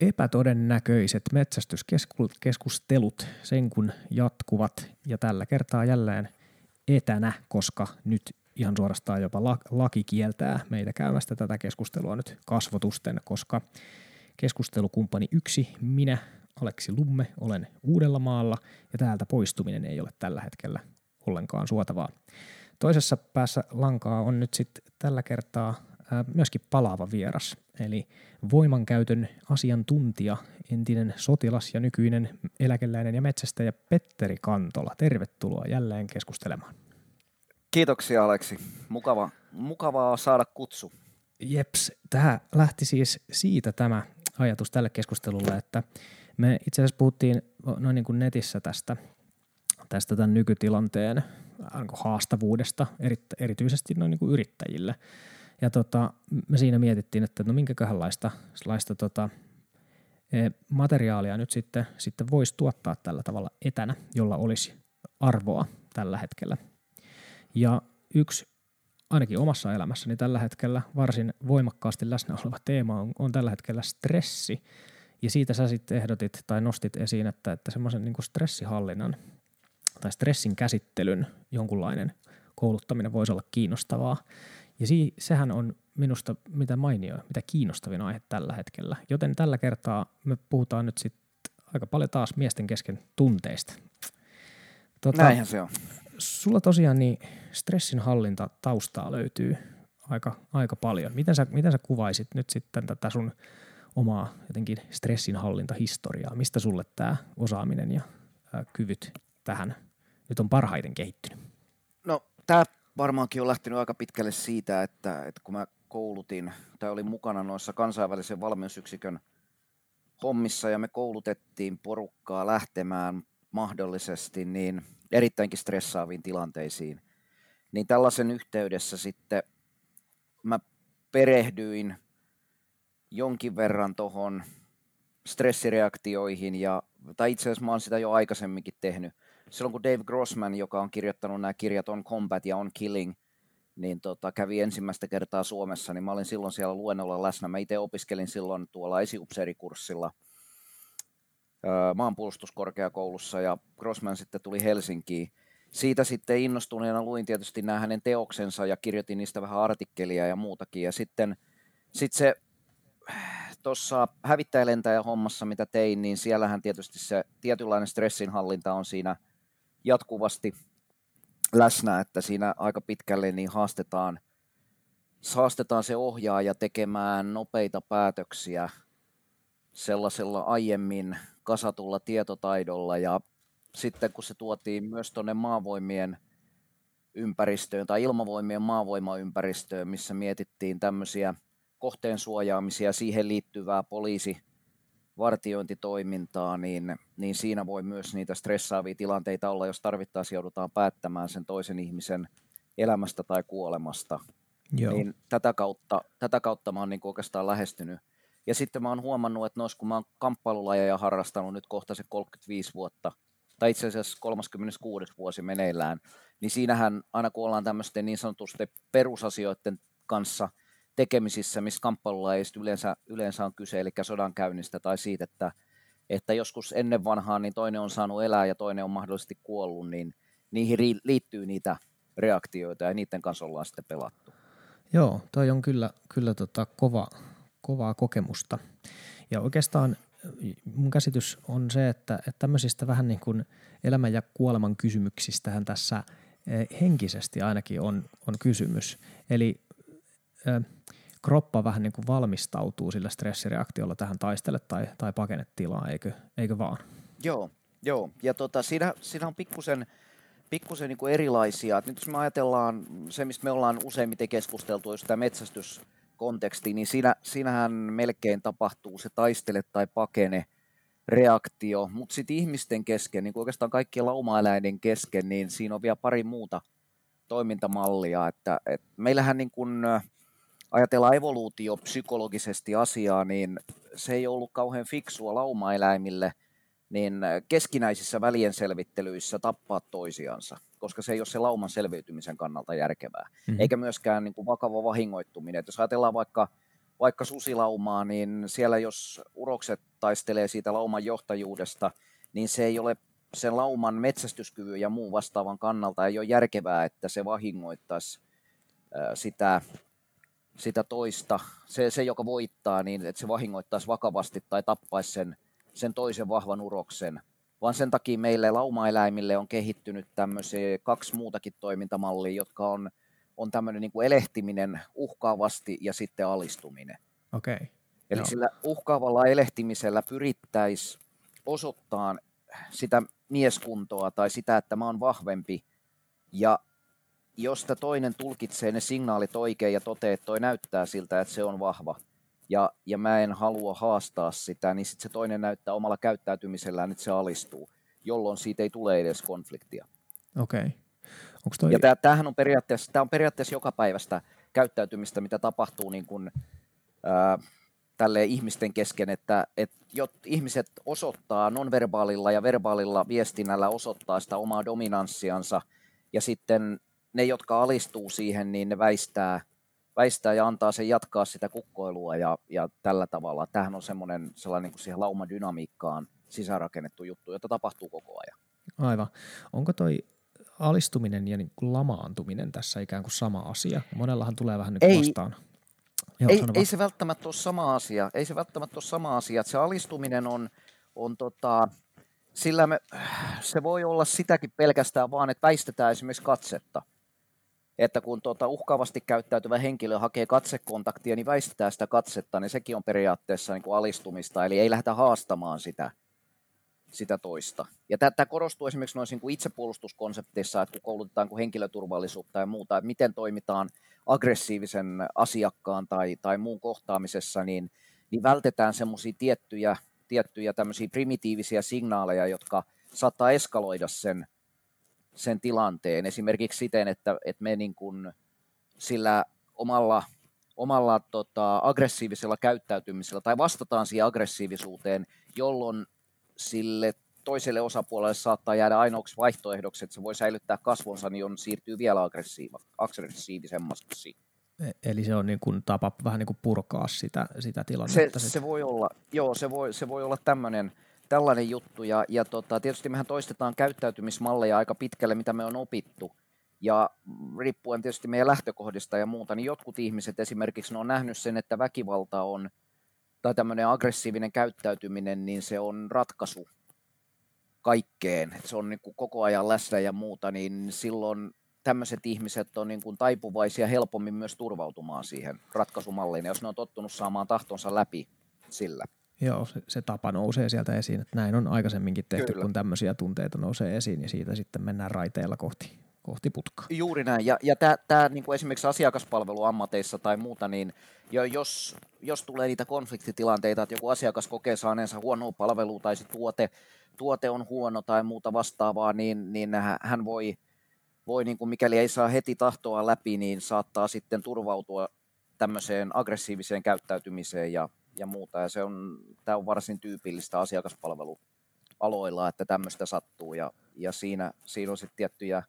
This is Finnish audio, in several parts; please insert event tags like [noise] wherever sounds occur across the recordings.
epätodennäköiset metsästyskeskustelut sen kun jatkuvat. Ja tällä kertaa jälleen etänä, koska nyt ihan suorastaan jopa laki kieltää meitä käymästä tätä keskustelua nyt kasvotusten, koska keskustelukumppani yksi, minä, Aleksi Lumme, olen Uudellamaalla. Ja täältä poistuminen ei ole tällä hetkellä ollenkaan suotavaa. Toisessa päässä lankaa on nyt sitten tällä kertaa myöskin palaava vieras, eli voimankäytön asiantuntija, entinen sotilas ja nykyinen eläkeläinen ja metsästäjä Petteri Kantola. Tervetuloa jälleen keskustelemaan. Kiitoksia Aleksi. Mukava, mukavaa saada kutsu. Jeps, tämä lähti siis siitä tämä ajatus tälle keskustelulle, että me itse asiassa puhuttiin noin niin kuin netissä tästä, tästä tämän nykytilanteen haastavuudesta, erityisesti noin niin kuin yrittäjille. Ja tota, me siinä mietittiin, että no minkäköhänlaista laista tota, e, materiaalia nyt sitten, sitten voisi tuottaa tällä tavalla etänä, jolla olisi arvoa tällä hetkellä. Ja yksi ainakin omassa elämässäni tällä hetkellä varsin voimakkaasti läsnä oleva teema on, on tällä hetkellä stressi. Ja siitä sä sitten ehdotit tai nostit esiin, että, että semmoisen niin stressihallinnan tai stressin käsittelyn jonkunlainen kouluttaminen voisi olla kiinnostavaa. Ja si- sehän on minusta mitä mainio, mitä kiinnostavin aihe tällä hetkellä. Joten tällä kertaa me puhutaan nyt sitten aika paljon taas miesten kesken tunteista. Tota, Näinhän se on. Sulla tosiaan niin stressin hallinta taustaa löytyy aika, aika paljon. Miten sä, miten sä kuvaisit nyt sitten tätä sun omaa jotenkin stressinhallintahistoriaa? Mistä sulle tämä osaaminen ja ää, kyvyt tähän nyt on parhaiten kehittynyt? No tämä varmaankin on lähtenyt aika pitkälle siitä, että, että kun mä koulutin tai olin mukana noissa kansainvälisen valmiusyksikön hommissa ja me koulutettiin porukkaa lähtemään mahdollisesti niin erittäinkin stressaaviin tilanteisiin, niin tällaisen yhteydessä sitten mä perehdyin jonkin verran tuohon stressireaktioihin, ja, tai itse asiassa mä oon sitä jo aikaisemminkin tehnyt. Silloin kun Dave Grossman, joka on kirjoittanut nämä kirjat On Combat ja On Killing, niin tota, kävi ensimmäistä kertaa Suomessa, niin mä olin silloin siellä luennolla läsnä. Mä itse opiskelin silloin tuolla esiupseerikurssilla maanpuolustuskorkeakoulussa ja Grossman sitten tuli Helsinkiin. Siitä sitten innostuneena luin tietysti nämä hänen teoksensa ja kirjoitin niistä vähän artikkelia ja muutakin. Ja sitten sit se tuossa hävittäjälentäjä hommassa, mitä tein, niin siellähän tietysti se tietynlainen stressinhallinta on siinä jatkuvasti läsnä, että siinä aika pitkälle niin haastetaan, haastetaan se ohjaaja tekemään nopeita päätöksiä sellaisella aiemmin kasatulla tietotaidolla. Ja sitten kun se tuotiin myös tuonne maavoimien ympäristöön tai ilmavoimien maavoimaympäristöön, missä mietittiin tämmöisiä kohteen suojaamisia, siihen liittyvää poliisi vartiointitoimintaa, niin, niin siinä voi myös niitä stressaavia tilanteita olla, jos tarvittaisiin joudutaan päättämään sen toisen ihmisen elämästä tai kuolemasta. Joo. Niin tätä kautta, tätä kautta mä oon niin oikeastaan lähestynyt. Ja sitten mä oon huomannut, että nois, kun mä oon kamppailulajeja harrastanut nyt kohta se 35 vuotta, tai itse asiassa 36 vuosi meneillään, niin siinähän aina kun ollaan tämmöisten niin sanotusti perusasioiden kanssa – tekemisissä, missä kamppailulajeista yleensä, yleensä on kyse, eli sodan käynnistä tai siitä, että, että joskus ennen vanhaa niin toinen on saanut elää ja toinen on mahdollisesti kuollut, niin niihin liittyy niitä reaktioita ja niiden kanssa ollaan sitten pelattu. Joo, toi on kyllä, kyllä tota kova, kovaa kokemusta. Ja oikeastaan mun käsitys on se, että, että tämmöisistä vähän niin kuin elämän ja kuoleman kysymyksistähän tässä eh, henkisesti ainakin on, on kysymys. Eli kroppa vähän niin kuin valmistautuu sillä stressireaktiolla tähän taistele- tai, tai pakennetilaan, eikö, eikö vaan? Joo, joo. ja tota, siinä, siinä on pikkusen, pikkusen niin erilaisia. Nyt jos me ajatellaan se, mistä me ollaan useimmiten keskusteltu, jos tämä metsästyskonteksti, niin siinä, siinähän melkein tapahtuu se taistele tai pakene reaktio, mutta sitten ihmisten kesken, niin kuin oikeastaan kaikkien laumaeläiden kesken, niin siinä on vielä pari muuta toimintamallia. Että, et meillähän niin kuin, ajatellaan evoluutio psykologisesti asiaa, niin se ei ollut kauhean fiksua laumaeläimille niin keskinäisissä välienselvittelyissä tappaa toisiansa, koska se ei ole se lauman selviytymisen kannalta järkevää. Mm-hmm. Eikä myöskään niin kuin vakava vahingoittuminen. Et jos ajatellaan vaikka vaikka susilaumaa, niin siellä jos urokset taistelee siitä lauman johtajuudesta, niin se ei ole sen lauman metsästyskyvyn ja muun vastaavan kannalta ei ole järkevää, että se vahingoittaisi sitä, sitä toista, se, se joka voittaa, niin että se vahingoittaisi vakavasti tai tappaisi sen, sen toisen vahvan uroksen. Vaan sen takia meille laumaeläimille on kehittynyt tämmöisiä kaksi muutakin toimintamallia, jotka on, on tämmöinen niin kuin elehtiminen uhkaavasti ja sitten alistuminen. Okay. Eli Joo. sillä uhkaavalla elehtimisellä pyrittäisiin osoittaa sitä mieskuntoa tai sitä, että mä oon vahvempi. Ja jos toinen tulkitsee ne signaalit oikein ja toteaa, että toi näyttää siltä, että se on vahva, ja, ja mä en halua haastaa sitä, niin sitten se toinen näyttää omalla käyttäytymisellään, että se alistuu, jolloin siitä ei tule edes konfliktia. Okei. Okay. toi... Ja tämähän on periaatteessa, tämä on periaatteessa joka päivästä käyttäytymistä, mitä tapahtuu niin kuin, ää, tälle ihmisten kesken, että, että jot, ihmiset osoittaa nonverbaalilla ja verbaalilla viestinnällä osoittaa sitä omaa dominanssiansa, ja sitten ne, jotka alistuu siihen, niin ne väistää, väistää ja antaa sen jatkaa sitä kukkoilua ja, ja tällä tavalla. Tämähän on semmoinen sellainen niin siihen laumadynamiikkaan sisäänrakennettu juttu, jota tapahtuu koko ajan. Aivan. Onko toi alistuminen ja niin kuin lamaantuminen tässä ikään kuin sama asia? Monellahan tulee vähän nyt ei, vastaan. Joo, ei, ei se välttämättä ole sama asia. Ei se välttämättä ole sama asia. Että se alistuminen on, on tota, sillä me, se voi olla sitäkin pelkästään vaan, että väistetään esimerkiksi katsetta. Että kun tota uhkaavasti käyttäytyvä henkilö hakee katsekontaktia, niin väistetään sitä katsetta, niin sekin on periaatteessa niin kuin alistumista, eli ei lähdetä haastamaan sitä, sitä toista. Ja tämä korostuu esimerkiksi noissa niin itsepuolustuskonsepteissa, että kun koulutetaan kun henkilöturvallisuutta ja muuta, että miten toimitaan aggressiivisen asiakkaan tai, tai muun kohtaamisessa, niin, niin vältetään semmoisia tiettyjä, tiettyjä primitiivisiä signaaleja, jotka saattaa eskaloida sen, sen tilanteen. Esimerkiksi siten, että, että me niin kuin sillä omalla, omalla tota, aggressiivisella käyttäytymisellä tai vastataan siihen aggressiivisuuteen, jolloin sille toiselle osapuolelle saattaa jäädä ainoaksi vaihtoehdoksi, että se voi säilyttää kasvonsa, niin on, siirtyy vielä aggressiivisemmaksi. E, eli se on niin kuin tapa vähän niin kuin purkaa sitä, sitä tilannetta. Se, se, voi olla, joo, se voi, se voi olla tämmöinen, tällainen juttu. Ja, ja tota, tietysti mehän toistetaan käyttäytymismalleja aika pitkälle, mitä me on opittu. Ja riippuen tietysti meidän lähtökohdista ja muuta, niin jotkut ihmiset esimerkiksi ne on nähnyt sen, että väkivalta on, tai tämmöinen aggressiivinen käyttäytyminen, niin se on ratkaisu kaikkeen, se on niin kuin koko ajan läsnä ja muuta, niin silloin tämmöiset ihmiset on niin kuin taipuvaisia helpommin myös turvautumaan siihen ratkaisumalliin, jos ne on tottunut saamaan tahtonsa läpi sillä. Joo, se, se tapa nousee sieltä esiin, että näin on aikaisemminkin tehty, Kyllä. kun tämmöisiä tunteita nousee esiin, ja siitä sitten mennään raiteilla kohti, kohti putkaa. Juuri näin, ja, ja tämä niin esimerkiksi asiakaspalveluammateissa tai muuta, niin jo, jos, jos tulee niitä konfliktitilanteita, että joku asiakas kokee saaneensa huonoa palvelua tai se tuote, tuote on huono tai muuta vastaavaa, niin, niin hän voi, voi niin kuin mikäli ei saa heti tahtoa läpi, niin saattaa sitten turvautua tämmöiseen aggressiiviseen käyttäytymiseen ja, ja muuta. Ja se on, tämä on varsin tyypillistä asiakaspalvelualoilla, että tämmöistä sattuu ja, ja siinä, siinä on sitten tiettyjä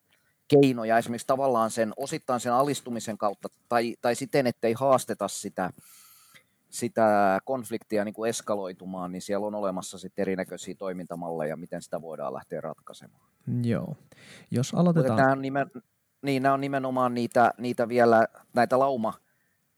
keinoja, esimerkiksi tavallaan sen osittain sen alistumisen kautta tai, tai siten, ettei haasteta sitä, sitä konfliktia niin kuin eskaloitumaan, niin siellä on olemassa sitten erinäköisiä toimintamalleja, miten sitä voidaan lähteä ratkaisemaan. Joo. Jos aloitetaan... Nämä on, nimen, niin, nämä on nimenomaan niitä, niitä vielä, näitä lauma,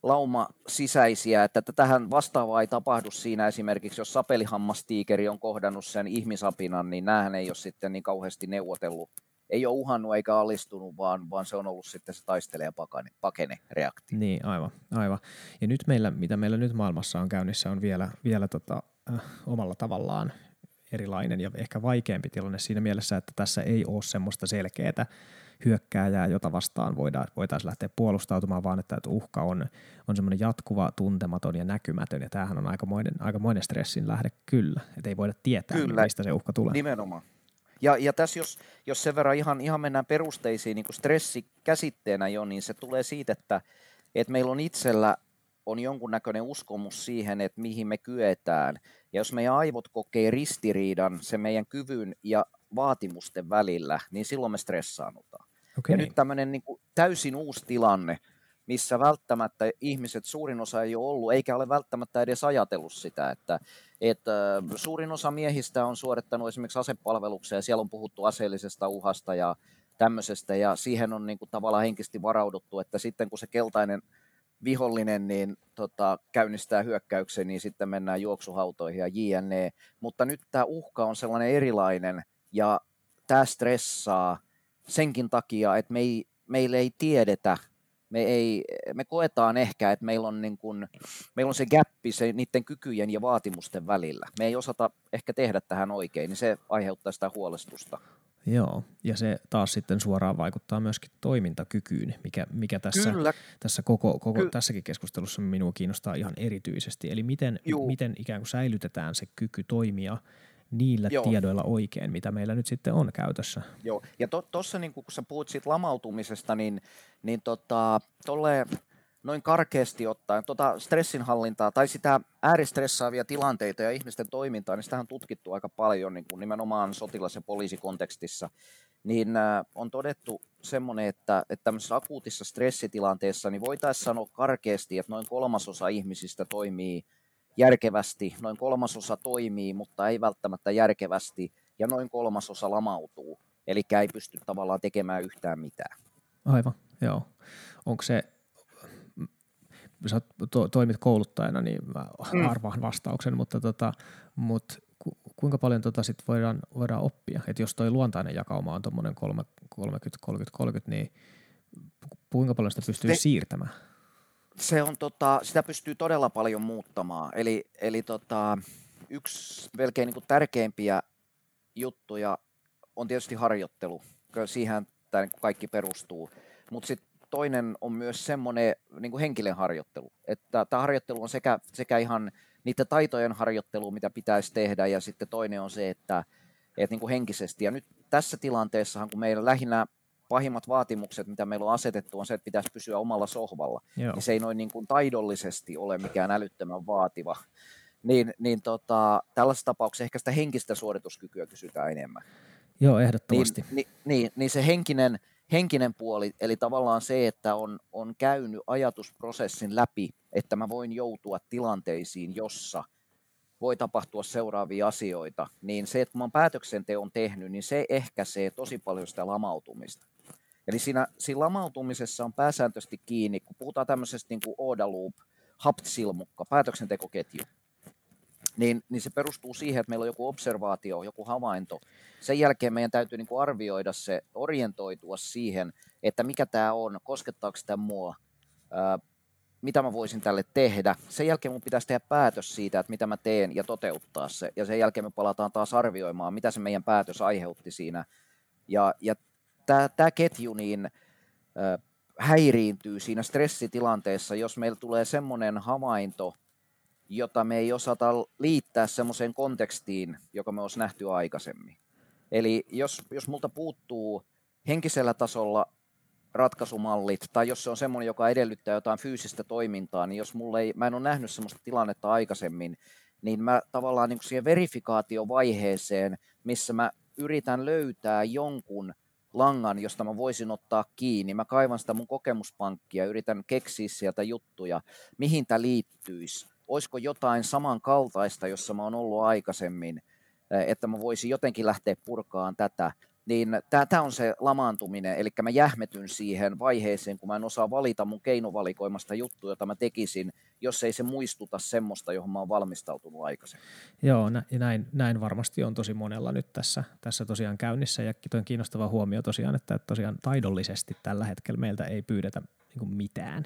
lauma sisäisiä, että tähän vastaavaa ei tapahdu siinä esimerkiksi, jos sapelihammastiikeri on kohdannut sen ihmisapinan, niin näähän ei ole sitten niin kauheasti neuvotellut ei ole uhannut eikä alistunut, vaan, vaan se on ollut sitten se taistele ja pakene, pakene reaktio. Niin, aivan, aivan. Ja nyt meillä, mitä meillä nyt maailmassa on käynnissä, on vielä, vielä tota, äh, omalla tavallaan erilainen ja ehkä vaikeampi tilanne siinä mielessä, että tässä ei ole semmoista selkeää hyökkääjää, jota vastaan voidaan, voitaisiin lähteä puolustautumaan, vaan että, että uhka on, on semmoinen jatkuva, tuntematon ja näkymätön, ja tämähän on aikamoinen, aikamoinen stressin lähde kyllä, että ei voida tietää, kyllä. mistä se uhka tulee. Nimenomaan. Ja, ja tässä jos, jos sen verran ihan, ihan mennään perusteisiin niin kuin stressi käsitteenä jo, niin se tulee siitä, että, että meillä on itsellä on jonkunnäköinen uskomus siihen, että mihin me kyetään. Ja jos meidän aivot kokee ristiriidan sen meidän kyvyn ja vaatimusten välillä, niin silloin me stressaannutaan. Okay. Ja nyt tämmöinen niin kuin täysin uusi tilanne. missä välttämättä ihmiset, suurin osa ei ole ollut, eikä ole välttämättä edes ajatellut sitä, että, että suurin osa miehistä on suorittanut esimerkiksi asepalveluksia ja siellä on puhuttu aseellisesta uhasta ja tämmöisestä ja siihen on niin kuin tavallaan henkisesti varauduttu, että sitten kun se keltainen vihollinen niin tota, käynnistää hyökkäyksen, niin sitten mennään juoksuhautoihin ja jne. Mutta nyt tämä uhka on sellainen erilainen ja tämä stressaa senkin takia, että me ei, meille ei tiedetä, me, ei, me koetaan ehkä, että meillä on, niin kuin, meillä on se gappi se niiden kykyjen ja vaatimusten välillä. Me ei osata ehkä tehdä tähän oikein, niin se aiheuttaa sitä huolestusta. Joo, ja se taas sitten suoraan vaikuttaa myöskin toimintakykyyn, mikä, mikä tässä, Kyllä. tässä koko, koko tässäkin keskustelussa minua kiinnostaa ihan erityisesti. Eli miten, miten ikään kuin säilytetään se kyky toimia niillä Joo. tiedoilla oikein, mitä meillä nyt sitten on käytössä. Joo, ja tuossa to, niin kun sä puhut siitä lamautumisesta, niin, niin tota, tolle, noin karkeasti ottaen tota stressinhallintaa tai sitä ääristressaavia tilanteita ja ihmisten toimintaa, niin sitä on tutkittu aika paljon niin kuin nimenomaan sotilas- ja poliisikontekstissa, niin äh, on todettu semmoinen, että, että tämmöisessä akuutissa stressitilanteessa niin voitaisiin sanoa karkeasti, että noin kolmasosa ihmisistä toimii järkevästi, noin kolmasosa toimii, mutta ei välttämättä järkevästi, ja noin kolmasosa lamautuu, eli ei pysty tavallaan tekemään yhtään mitään. Aivan, joo. Onko se sä to, toimit kouluttajana, niin mä mm. arvaan vastauksen, mutta, tota, mutta ku, kuinka paljon tota sit voidaan, voidaan oppia? Et jos toi luontainen jakauma on tuommoinen 30-30-30, niin kuinka paljon sitä pystyy Se, siirtämään? Se on, tota, sitä pystyy todella paljon muuttamaan. Eli, eli tota, yksi melkein niin kuin tärkeimpiä juttuja on tietysti harjoittelu. Siihen tämä niin kaikki perustuu. Mutta sitten toinen on myös semmoinen niin henkilön harjoittelu. Että tämä harjoittelu on sekä, sekä ihan niiden taitojen harjoittelu, mitä pitäisi tehdä, ja sitten toinen on se, että, että niin henkisesti. Ja nyt tässä tilanteessahan, kun meillä lähinnä pahimmat vaatimukset, mitä meillä on asetettu, on se, että pitäisi pysyä omalla sohvalla. Joo. Niin se ei noin niin kuin taidollisesti ole mikään älyttömän vaativa. Niin, niin tota, tällaisessa tapauksessa ehkä sitä henkistä suorituskykyä kysytään enemmän. Joo, ehdottomasti. Niin, niin, niin, niin se henkinen, henkinen puoli, eli tavallaan se, että on, on käynyt ajatusprosessin läpi, että mä voin joutua tilanteisiin, jossa voi tapahtua seuraavia asioita, niin se, että kun mä oon päätöksenteon tehnyt, niin se ehkäisee tosi paljon sitä lamautumista. Eli siinä, siinä lamautumisessa on pääsääntöisesti kiinni, kun puhutaan tämmöisestä niin kuin Oda Loop, hapt-silmukka, päätöksentekoketju, niin, niin se perustuu siihen, että meillä on joku observaatio, joku havainto. Sen jälkeen meidän täytyy niin kuin arvioida se, orientoitua siihen, että mikä tämä on, koskettaako sitä mua, ää, mitä mä voisin tälle tehdä. Sen jälkeen mun pitäisi tehdä päätös siitä, että mitä mä teen ja toteuttaa se. Ja sen jälkeen me palataan taas arvioimaan, mitä se meidän päätös aiheutti siinä. Ja, ja tämä ketju niin, häiriintyy siinä stressitilanteessa, jos meillä tulee semmoinen havainto, jota me ei osata liittää semmoiseen kontekstiin, joka me olisi nähty aikaisemmin. Eli jos, jos multa puuttuu henkisellä tasolla ratkaisumallit, tai jos se on semmoinen, joka edellyttää jotain fyysistä toimintaa, niin jos mulle ei, mä en ole nähnyt semmoista tilannetta aikaisemmin, niin mä tavallaan niin siihen verifikaatiovaiheeseen, missä mä yritän löytää jonkun langan, josta mä voisin ottaa kiinni. Mä kaivan sitä mun kokemuspankkia, yritän keksiä sieltä juttuja, mihin tämä liittyisi? Olisiko jotain samankaltaista, jossa mä oon ollut aikaisemmin, että mä voisin jotenkin lähteä purkaan tätä, niin tämä on se lamaantuminen, eli mä jähmetyn siihen vaiheeseen, kun mä en osaa valita mun keinovalikoimasta juttuja, jota mä tekisin, jos ei se muistuta semmoista, johon mä oon valmistautunut aikaisemmin. Joo, näin, näin varmasti on tosi monella nyt tässä, tässä tosiaan käynnissä, ja on kiinnostava huomio tosiaan, että tosiaan taidollisesti tällä hetkellä meiltä ei pyydetä niin mitään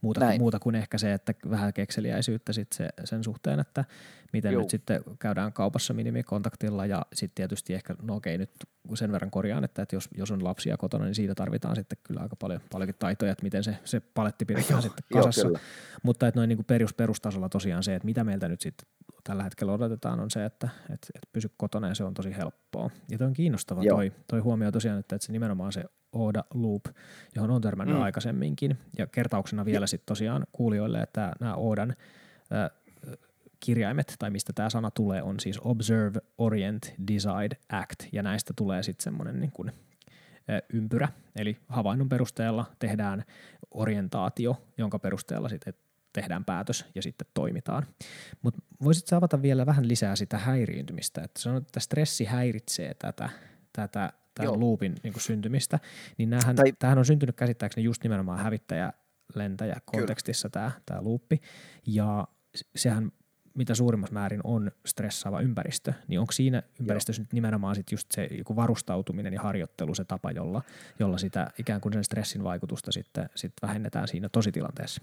muuta, muuta kuin ehkä se, että vähän kekseliäisyyttä sit se, sen suhteen, että miten Joo. nyt sitten käydään kaupassa minimikontaktilla ja sitten tietysti ehkä, no okei nyt sen verran korjaan, että, että jos, jos on lapsia kotona, niin siitä tarvitaan sitten kyllä aika paljon, paljonkin taitoja, että miten se, se paletti pidetään Joo, sitten kasassa. Jo, Mutta että noin niin kuin perus, perustasolla tosiaan se, että mitä meiltä nyt sitten tällä hetkellä odotetaan on se, että et, et pysy kotona ja se on tosi helppoa. Ja toi on kiinnostava toi, toi huomio tosiaan, että, että se nimenomaan se Oda Loop, johon on törmännyt mm. aikaisemminkin. Ja kertauksena vielä sitten tosiaan kuulijoille, että nämä Odan äh, kirjaimet, tai mistä tämä sana tulee, on siis Observe, Orient, Decide, Act, ja näistä tulee sitten semmoinen niin kuin ympyrä, eli havainnon perusteella tehdään orientaatio, jonka perusteella sitten tehdään päätös ja sitten toimitaan. Mutta voisitko avata vielä vähän lisää sitä häiriintymistä, että sanoit, että stressi häiritsee tätä, tätä tämän loopin niin kuin syntymistä, niin näähän, tai... tämähän on syntynyt käsittääkseni just nimenomaan hävittäjä lentäjä kontekstissa tämä, tämä luuppi, ja sehän mitä suurimmassa määrin on stressaava ympäristö, niin onko siinä ympäristössä Joo. nyt nimenomaan sit just se joku varustautuminen ja harjoittelu se tapa, jolla, jolla sitä ikään kuin sen stressin vaikutusta sitten, sitten vähennetään siinä tositilanteessa?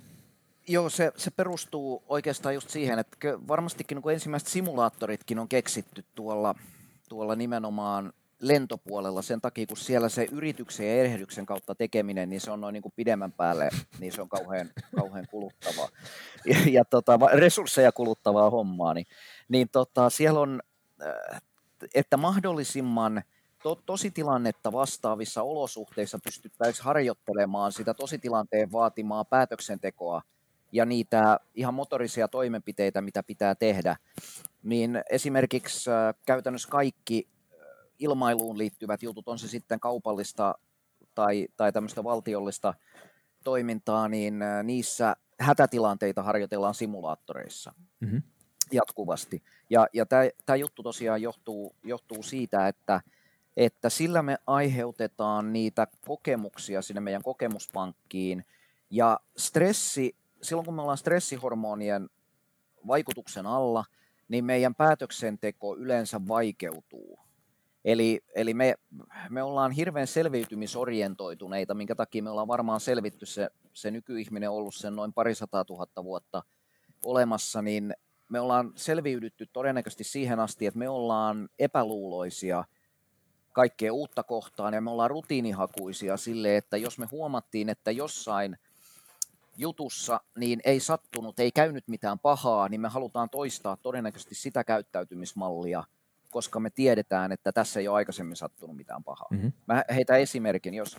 Joo, se, se perustuu oikeastaan just siihen, että varmastikin niin ensimmäiset simulaattoritkin on keksitty tuolla, tuolla nimenomaan lentopuolella sen takia, kun siellä se yrityksen ja erehdyksen kautta tekeminen, niin se on noin niin kuin pidemmän päälle, niin se on kauhean, kauhean kuluttavaa ja, ja tota, resursseja kuluttavaa hommaa, niin, niin tota, siellä on, äh, että mahdollisimman to, tositilannetta vastaavissa olosuhteissa pystyttäisiin harjoittelemaan sitä tositilanteen vaatimaa päätöksentekoa ja niitä ihan motorisia toimenpiteitä, mitä pitää tehdä, niin esimerkiksi äh, käytännössä kaikki ilmailuun liittyvät jutut, on se sitten kaupallista tai, tai tämmöistä valtiollista toimintaa, niin äh, niissä hätätilanteita harjoitellaan simulaattoreissa mm-hmm. jatkuvasti. Ja, ja tämä juttu tosiaan johtuu, johtuu siitä, että, että sillä me aiheutetaan niitä kokemuksia sinne meidän kokemuspankkiin, ja stressi, silloin kun me ollaan stressihormonien vaikutuksen alla, niin meidän päätöksenteko yleensä vaikeutuu. Eli, eli me, me ollaan hirveän selviytymisorientoituneita, minkä takia me ollaan varmaan selvitty se, se nykyihminen ollut sen noin parisataa tuhatta vuotta olemassa, niin me ollaan selviydytty todennäköisesti siihen asti, että me ollaan epäluuloisia kaikkea uutta kohtaan ja me ollaan rutiinihakuisia sille, että jos me huomattiin, että jossain jutussa niin ei sattunut, ei käynyt mitään pahaa, niin me halutaan toistaa todennäköisesti sitä käyttäytymismallia – koska me tiedetään, että tässä ei ole aikaisemmin sattunut mitään pahaa. Mm-hmm. Mä heitän esimerkin, jos,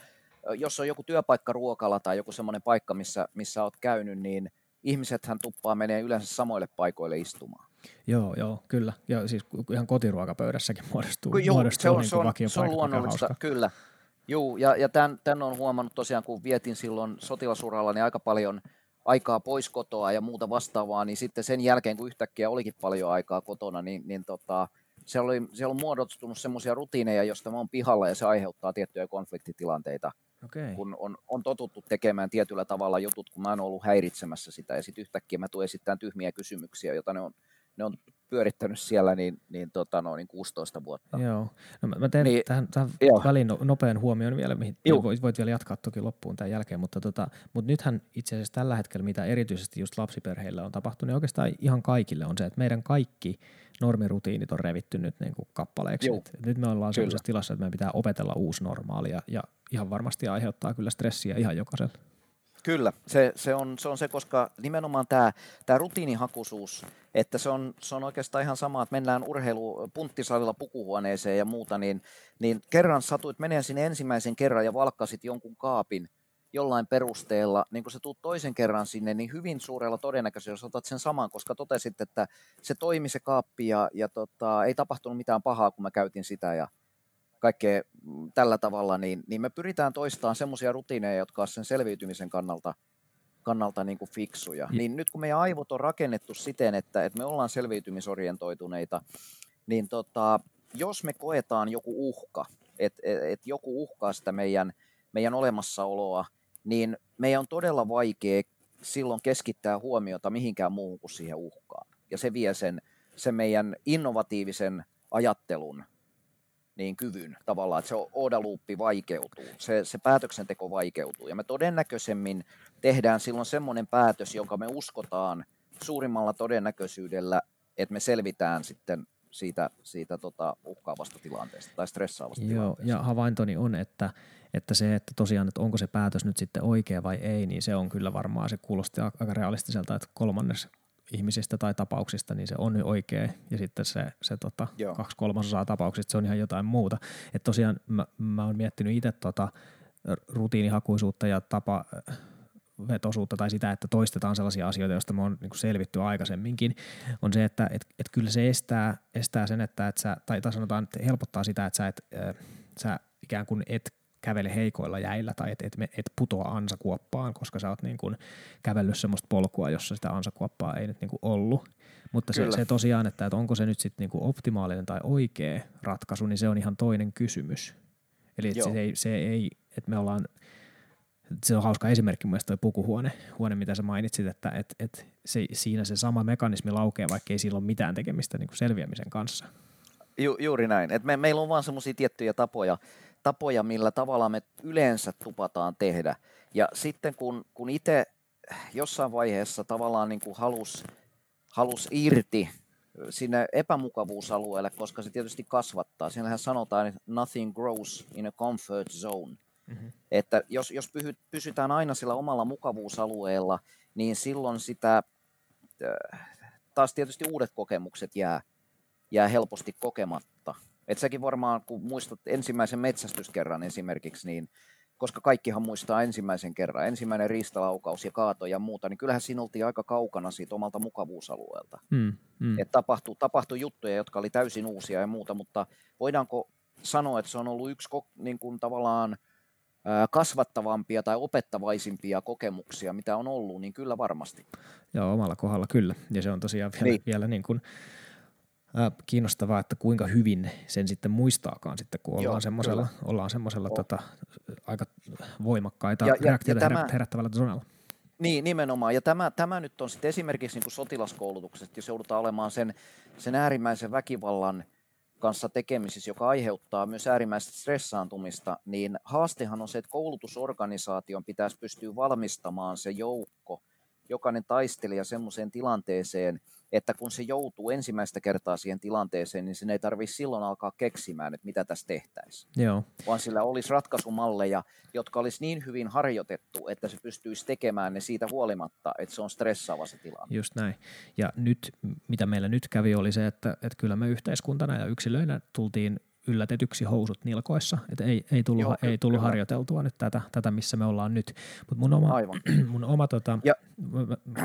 jos on joku työpaikka ruokalla tai joku semmoinen paikka, missä, missä olet käynyt, niin ihmisethän tuppaa menee yleensä samoille paikoille istumaan. Joo, joo, kyllä. Ja siis ihan kotiruokapöydässäkin [laughs] muodostuu, joo, muodostuu se on, niin se on, se on luonnollista, kyllä. Joo, ja, ja tämän, tämän on huomannut tosiaan, kun vietin silloin sotilasuralla, niin aika paljon aikaa pois kotoa ja muuta vastaavaa, niin sitten sen jälkeen, kun yhtäkkiä olikin paljon aikaa kotona, niin, niin tota, siellä, oli, siellä on muodostunut semmoisia rutiineja, joista mä oon pihalla ja se aiheuttaa tiettyjä konfliktitilanteita. Okay. Kun on, on totuttu tekemään tietyllä tavalla jutut, kun mä oon ollut häiritsemässä sitä ja sitten yhtäkkiä mä tulen esittämään tyhmiä kysymyksiä, joita ne on, ne on pyörittänyt siellä niin, niin, tota, no, niin 16 vuotta. Joo. No, mä teen niin, tähän, tähän väliin no, nopean huomioon vielä, mihin voit, voit vielä jatkaa toki loppuun tämän jälkeen, mutta, tota, mutta nythän itse asiassa tällä hetkellä, mitä erityisesti just lapsiperheillä on tapahtunut, niin oikeastaan ihan kaikille on se, että meidän kaikki normirutiinit on revitty nyt niin kuin kappaleeksi. Et nyt me ollaan sellaisessa tilassa, että meidän pitää opetella uusi normaali ja, ja ihan varmasti aiheuttaa kyllä stressiä ihan jokaiselle. Kyllä, se, se, on, se on se, koska nimenomaan tämä, tämä rutiinihakuisuus, että se on, se on oikeastaan ihan sama, että mennään urheilu punttisalilla pukuhuoneeseen ja muuta, niin, niin kerran satuit menee sinne ensimmäisen kerran ja valkkasit jonkun kaapin jollain perusteella, niin kun sä tuut toisen kerran sinne, niin hyvin suurella todennäköisyydellä otat sen saman, koska totesit, että se toimi se kaappi ja, ja tota, ei tapahtunut mitään pahaa, kun mä käytin sitä ja kaikkea tällä tavalla, niin, niin me pyritään toistamaan semmoisia rutiineja, jotka ovat sen selviytymisen kannalta, kannalta niin kuin fiksuja. Ja. Niin nyt kun meidän aivot on rakennettu siten, että, että me ollaan selviytymisorientoituneita, niin tota, jos me koetaan joku uhka, että et, et joku uhkaa sitä meidän, meidän olemassaoloa, niin meidän on todella vaikea silloin keskittää huomiota mihinkään muuhun kuin siihen uhkaan. Ja se vie sen, sen meidän innovatiivisen ajattelun niin kyvyn tavallaan, että se oodaluuppi vaikeutuu, se, se päätöksenteko vaikeutuu. Ja me todennäköisemmin tehdään silloin semmoinen päätös, jonka me uskotaan suurimmalla todennäköisyydellä, että me selvitään sitten siitä, siitä tota uhkaavasta tilanteesta tai stressaavasta Joo, tilanteesta. ja havaintoni on, että, että se, että tosiaan, että onko se päätös nyt sitten oikea vai ei, niin se on kyllä varmaan, se kuulostaa aika realistiselta, että kolmannes ihmisistä tai tapauksista, niin se on oikea, ja sitten se, se tota, kaksi kolmasosaa tapauksista se on ihan jotain muuta. Et tosiaan mä, mä oon miettinyt itse tota, rutiinihakuisuutta ja tapa vetosuutta tai sitä, että toistetaan sellaisia asioita, joista me on niin kuin selvitty aikaisemminkin, on se, että et, et kyllä se estää, estää sen, että et sä, tai, tai sanotaan, että helpottaa sitä, että sä, et, äh, sä ikään kuin et kävele heikoilla jäillä tai et, et, et putoa ansakuoppaan, koska sä oot niin kuin kävellyt semmoista polkua, jossa sitä ansakuoppaa ei nyt niin kuin ollut. Mutta se, se tosiaan, että, että onko se nyt sitten niin kuin optimaalinen tai oikea ratkaisu, niin se on ihan toinen kysymys. Eli että se ei, se ei, että me ollaan se on hauska esimerkki mun mielestä pukuhuone, huone, mitä sä mainitsit, että et, et se, siinä se sama mekanismi laukeaa, vaikka ei sillä ole mitään tekemistä niin kuin selviämisen kanssa. Ju, juuri näin. Et me, meillä on vaan semmoisia tiettyjä tapoja, tapoja, millä tavalla me yleensä tupataan tehdä. Ja sitten kun, kun itse jossain vaiheessa tavallaan niin kuin halus, halus irti sinne epämukavuusalueelle, koska se tietysti kasvattaa. Siinähän sanotaan, että nothing grows in a comfort zone. Mm-hmm. Että jos, jos pysytään aina sillä omalla mukavuusalueella, niin silloin sitä, taas tietysti uudet kokemukset jää, jää helposti kokematta. Et säkin varmaan, kun muistat ensimmäisen metsästyskerran esimerkiksi, niin koska kaikkihan muistaa ensimmäisen kerran, ensimmäinen riistalaukaus ja kaato ja muuta, niin kyllähän siinä oltiin aika kaukana siitä omalta mukavuusalueelta. Mm, mm. Et tapahtui, tapahtui juttuja, jotka oli täysin uusia ja muuta, mutta voidaanko sanoa, että se on ollut yksi niin kuin tavallaan kasvattavampia tai opettavaisimpia kokemuksia, mitä on ollut, niin kyllä varmasti. Joo, omalla kohdalla kyllä. Ja se on tosiaan vielä, niin. vielä niin kuin, äh, kiinnostavaa, että kuinka hyvin sen sitten muistaakaan sitten, kun ollaan semmoisella, ollaan semmoisella tota, aika voimakkaita ja, reaktioita ja, ja tämä, herättävällä zonalla. Niin, nimenomaan. Ja tämä, tämä nyt on sitten esimerkiksi niin sotilaskoulutuksesta, jos joudutaan olemaan sen, sen äärimmäisen väkivallan – kanssa tekemisissä, joka aiheuttaa myös äärimmäistä stressaantumista, niin haastehan on se, että koulutusorganisaation pitäisi pystyä valmistamaan se joukko, jokainen taistelija semmoiseen tilanteeseen, että kun se joutuu ensimmäistä kertaa siihen tilanteeseen, niin sen ei tarvitse silloin alkaa keksimään, että mitä tässä tehtäisiin. Joo. Vaan sillä olisi ratkaisumalleja, jotka olisi niin hyvin harjoitettu, että se pystyisi tekemään ne siitä huolimatta, että se on stressaava se tilanne. Just näin. Ja nyt, mitä meillä nyt kävi, oli se, että, että kyllä me yhteiskuntana ja yksilöinä tultiin yllätetyksi housut nilkoissa, että ei, ei tullut, Joo, ei tullut harjoiteltua nyt tätä, tätä, missä me ollaan nyt. Mutta mun oma, Aivan. [clears throat] mun oma tota, ja,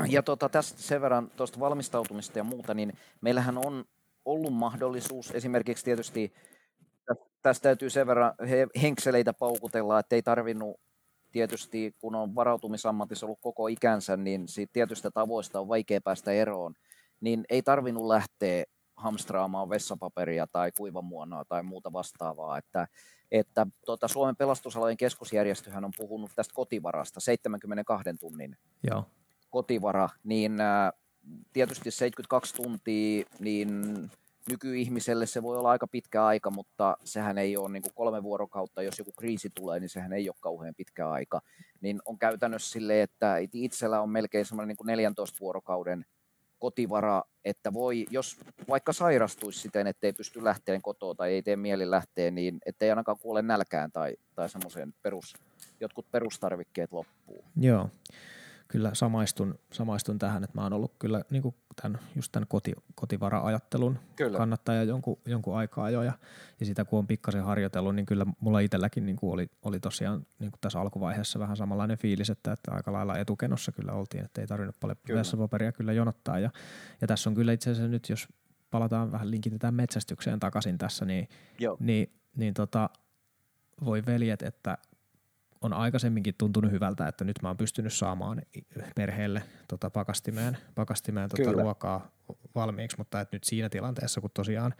ja tota, tästä sen verran tuosta valmistautumista ja muuta, niin meillähän on ollut mahdollisuus esimerkiksi tietysti tästä täytyy sen verran henkseleitä paukutella, että ei tarvinnut tietysti, kun on varautumisammatissa ollut koko ikänsä, niin siitä tietystä tavoista on vaikea päästä eroon, niin ei tarvinnut lähteä hamstraamaan vessapaperia tai kuivamuonoa tai muuta vastaavaa. Että, että tuota, Suomen pelastusalojen keskusjärjestöhän on puhunut tästä kotivarasta, 72 tunnin Joo. kotivara, niin ä, tietysti 72 tuntia, niin nykyihmiselle se voi olla aika pitkä aika, mutta sehän ei ole niin kuin kolme vuorokautta, jos joku kriisi tulee, niin sehän ei ole kauhean pitkä aika. Niin on käytännössä silleen, että itsellä on melkein semmoinen niin kuin 14 vuorokauden kotivara, että voi, jos vaikka sairastuisi siten, ettei pysty lähteen kotoa tai ei tee mieli lähteä, niin ettei ainakaan kuole nälkään tai, tai semmoiseen perus, jotkut perustarvikkeet loppuu. Joo kyllä samaistun, samaistun tähän, että mä oon ollut kyllä niin kuin tämän, just tämän koti, kotivara-ajattelun kyllä. kannattaja jonkun, jonkun aikaa jo ja, ja sitä kun on pikkasen harjoitellut, niin kyllä mulla itselläkin niin kuin oli, oli tosiaan niin kuin tässä alkuvaiheessa vähän samanlainen fiilis, että, että aika lailla etukenossa kyllä oltiin, että ei tarvinnut paljon vessapaperia kyllä jonottaa ja, ja tässä on kyllä itse asiassa nyt, jos palataan vähän linkitetään metsästykseen takaisin tässä, niin, Joo. niin, niin tota, voi veljet, että on aikaisemminkin tuntunut hyvältä, että nyt mä oon pystynyt saamaan perheelle tota pakastimeen, pakastimeen tota ruokaa valmiiksi, mutta että nyt siinä tilanteessa, kun tosiaan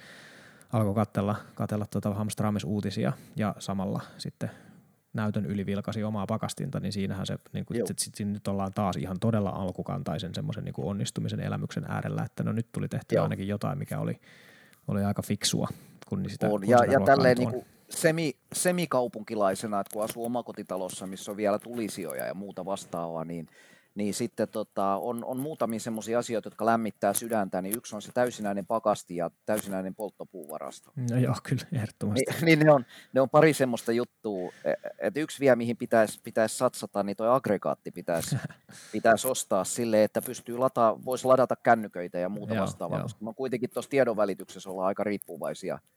alkoi katsella, katsella tota uutisia ja samalla sitten näytön yli vilkasi omaa pakastinta, niin siinähän se, niin kuin, sit, sit, sit, nyt ollaan taas ihan todella alkukantaisen semmoisen niin onnistumisen elämyksen äärellä, että no nyt tuli tehtyä Joo. ainakin jotain, mikä oli, oli aika fiksua, kun sitä, on. Kun ja, sitä ja tälleen niin kuin, semi, semikaupunkilaisena, että kun asuu omakotitalossa, missä on vielä tulisijoja ja muuta vastaavaa, niin, niin sitten tota, on, on muutamia semmoisia asioita, jotka lämmittää sydäntä, niin yksi on se täysinäinen pakasti ja täysinäinen polttopuuvarasto. No joo, kyllä, ehdottomasti. Niin, niin ne, on, ne on pari semmoista juttua, e, että yksi vielä, mihin pitäisi, pitäisi satsata, niin tuo aggregaatti pitäisi, [laughs] pitäisi ostaa sille, että pystyy lataa, voisi ladata kännyköitä ja muuta joo, vastaavaa, joo. koska me kuitenkin tuossa tiedonvälityksessä ollaan aika riippuvaisia –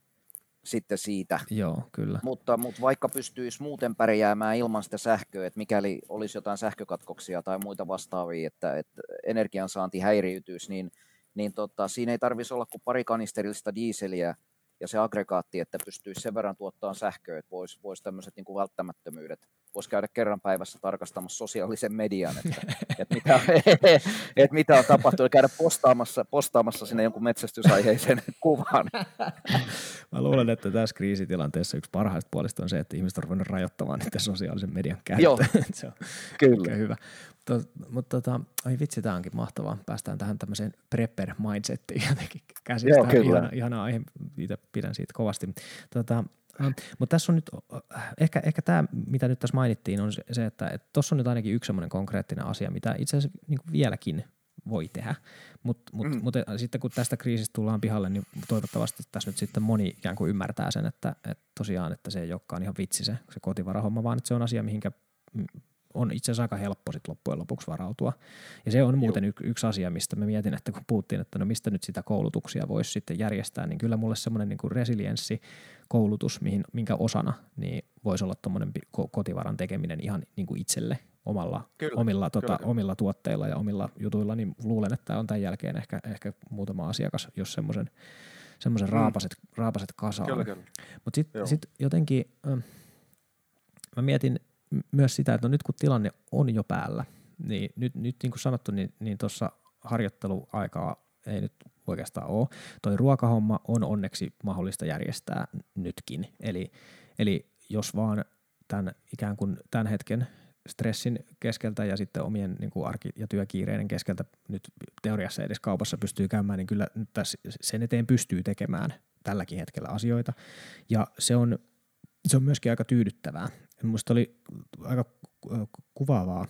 sitten siitä. Joo, kyllä. Mutta, mutta vaikka pystyisi muuten pärjäämään ilman sitä sähköä, että mikäli olisi jotain sähkökatkoksia tai muita vastaavia, että, että energiansaanti häiriytyisi, niin, niin tota, siinä ei tarvitsisi olla kuin pari kanisterillista diiseliä ja se aggregaatti, että pystyisi sen verran tuottaa sähköä, että voisi vois tämmöiset niin välttämättömyydet, voisi käydä kerran päivässä tarkastamassa sosiaalisen median, että, että, mitä, [laughs] että mitä on tapahtunut, käydä postaamassa, postaamassa sinne jonkun metsästysaiheisen kuvan. [laughs] Mä luulen, että tässä kriisitilanteessa yksi parhaista puolista on se, että ihmiset on ruvennut rajoittamaan niiden sosiaalisen median käyttöä. Joo, [laughs] se on kyllä. hyvä. Tot, mutta tota, ai vitsi, tämä onkin mahtavaa. Päästään tähän tämmöiseen prepper-mindsettiin jotenkin käsistä. Joo, kyllä. Ihana, ihana aihe, itse pidän siitä kovasti. Tota, äh, mutta tässä on nyt, ehkä, ehkä tämä, mitä nyt tässä mainittiin, on se, että tuossa on nyt ainakin yksi semmoinen konkreettinen asia, mitä itse asiassa niin vieläkin voi tehdä. Mutta mut, mm. mut, sitten kun tästä kriisistä tullaan pihalle, niin toivottavasti tässä nyt sitten moni ikään kuin ymmärtää sen, että, että tosiaan, että se ei olekaan ihan vitsi se, se kotivarahomma, vaan että se on asia, mihinkä on itse asiassa aika helppo sit loppujen lopuksi varautua. Ja se on muuten y- yksi asia, mistä mä mietin, että kun puhuttiin, että no mistä nyt sitä koulutuksia voisi sitten järjestää, niin kyllä mulle semmoinen niin resilienssi koulutus, mihin, minkä osana niin voisi olla tuommoinen kotivaran tekeminen ihan niin kuin itselle omalla, kyllä, omilla, tota, kyllä. omilla tuotteilla ja omilla jutuilla, niin luulen, että on tämän jälkeen ehkä, ehkä muutama asiakas, jos semmoisen semmoisen mm. raapaset, raapaset kasaan. Mutta sitten sit jotenkin, äh, mä mietin myös sitä, että no nyt kun tilanne on jo päällä, niin nyt, nyt niin kuin sanottu, niin, niin tuossa harjoitteluaikaa ei nyt oikeastaan ole. Toi ruokahomma on onneksi mahdollista järjestää nytkin. Eli, eli jos vaan tämän ikään kuin tämän hetken stressin keskeltä ja sitten omien niin kuin arki- ja työkiireiden keskeltä nyt teoriassa edes kaupassa pystyy käymään, niin kyllä nyt tässä sen eteen pystyy tekemään tälläkin hetkellä asioita. Ja se on, se on myöskin aika tyydyttävää. Minusta oli aika kuvaavaa,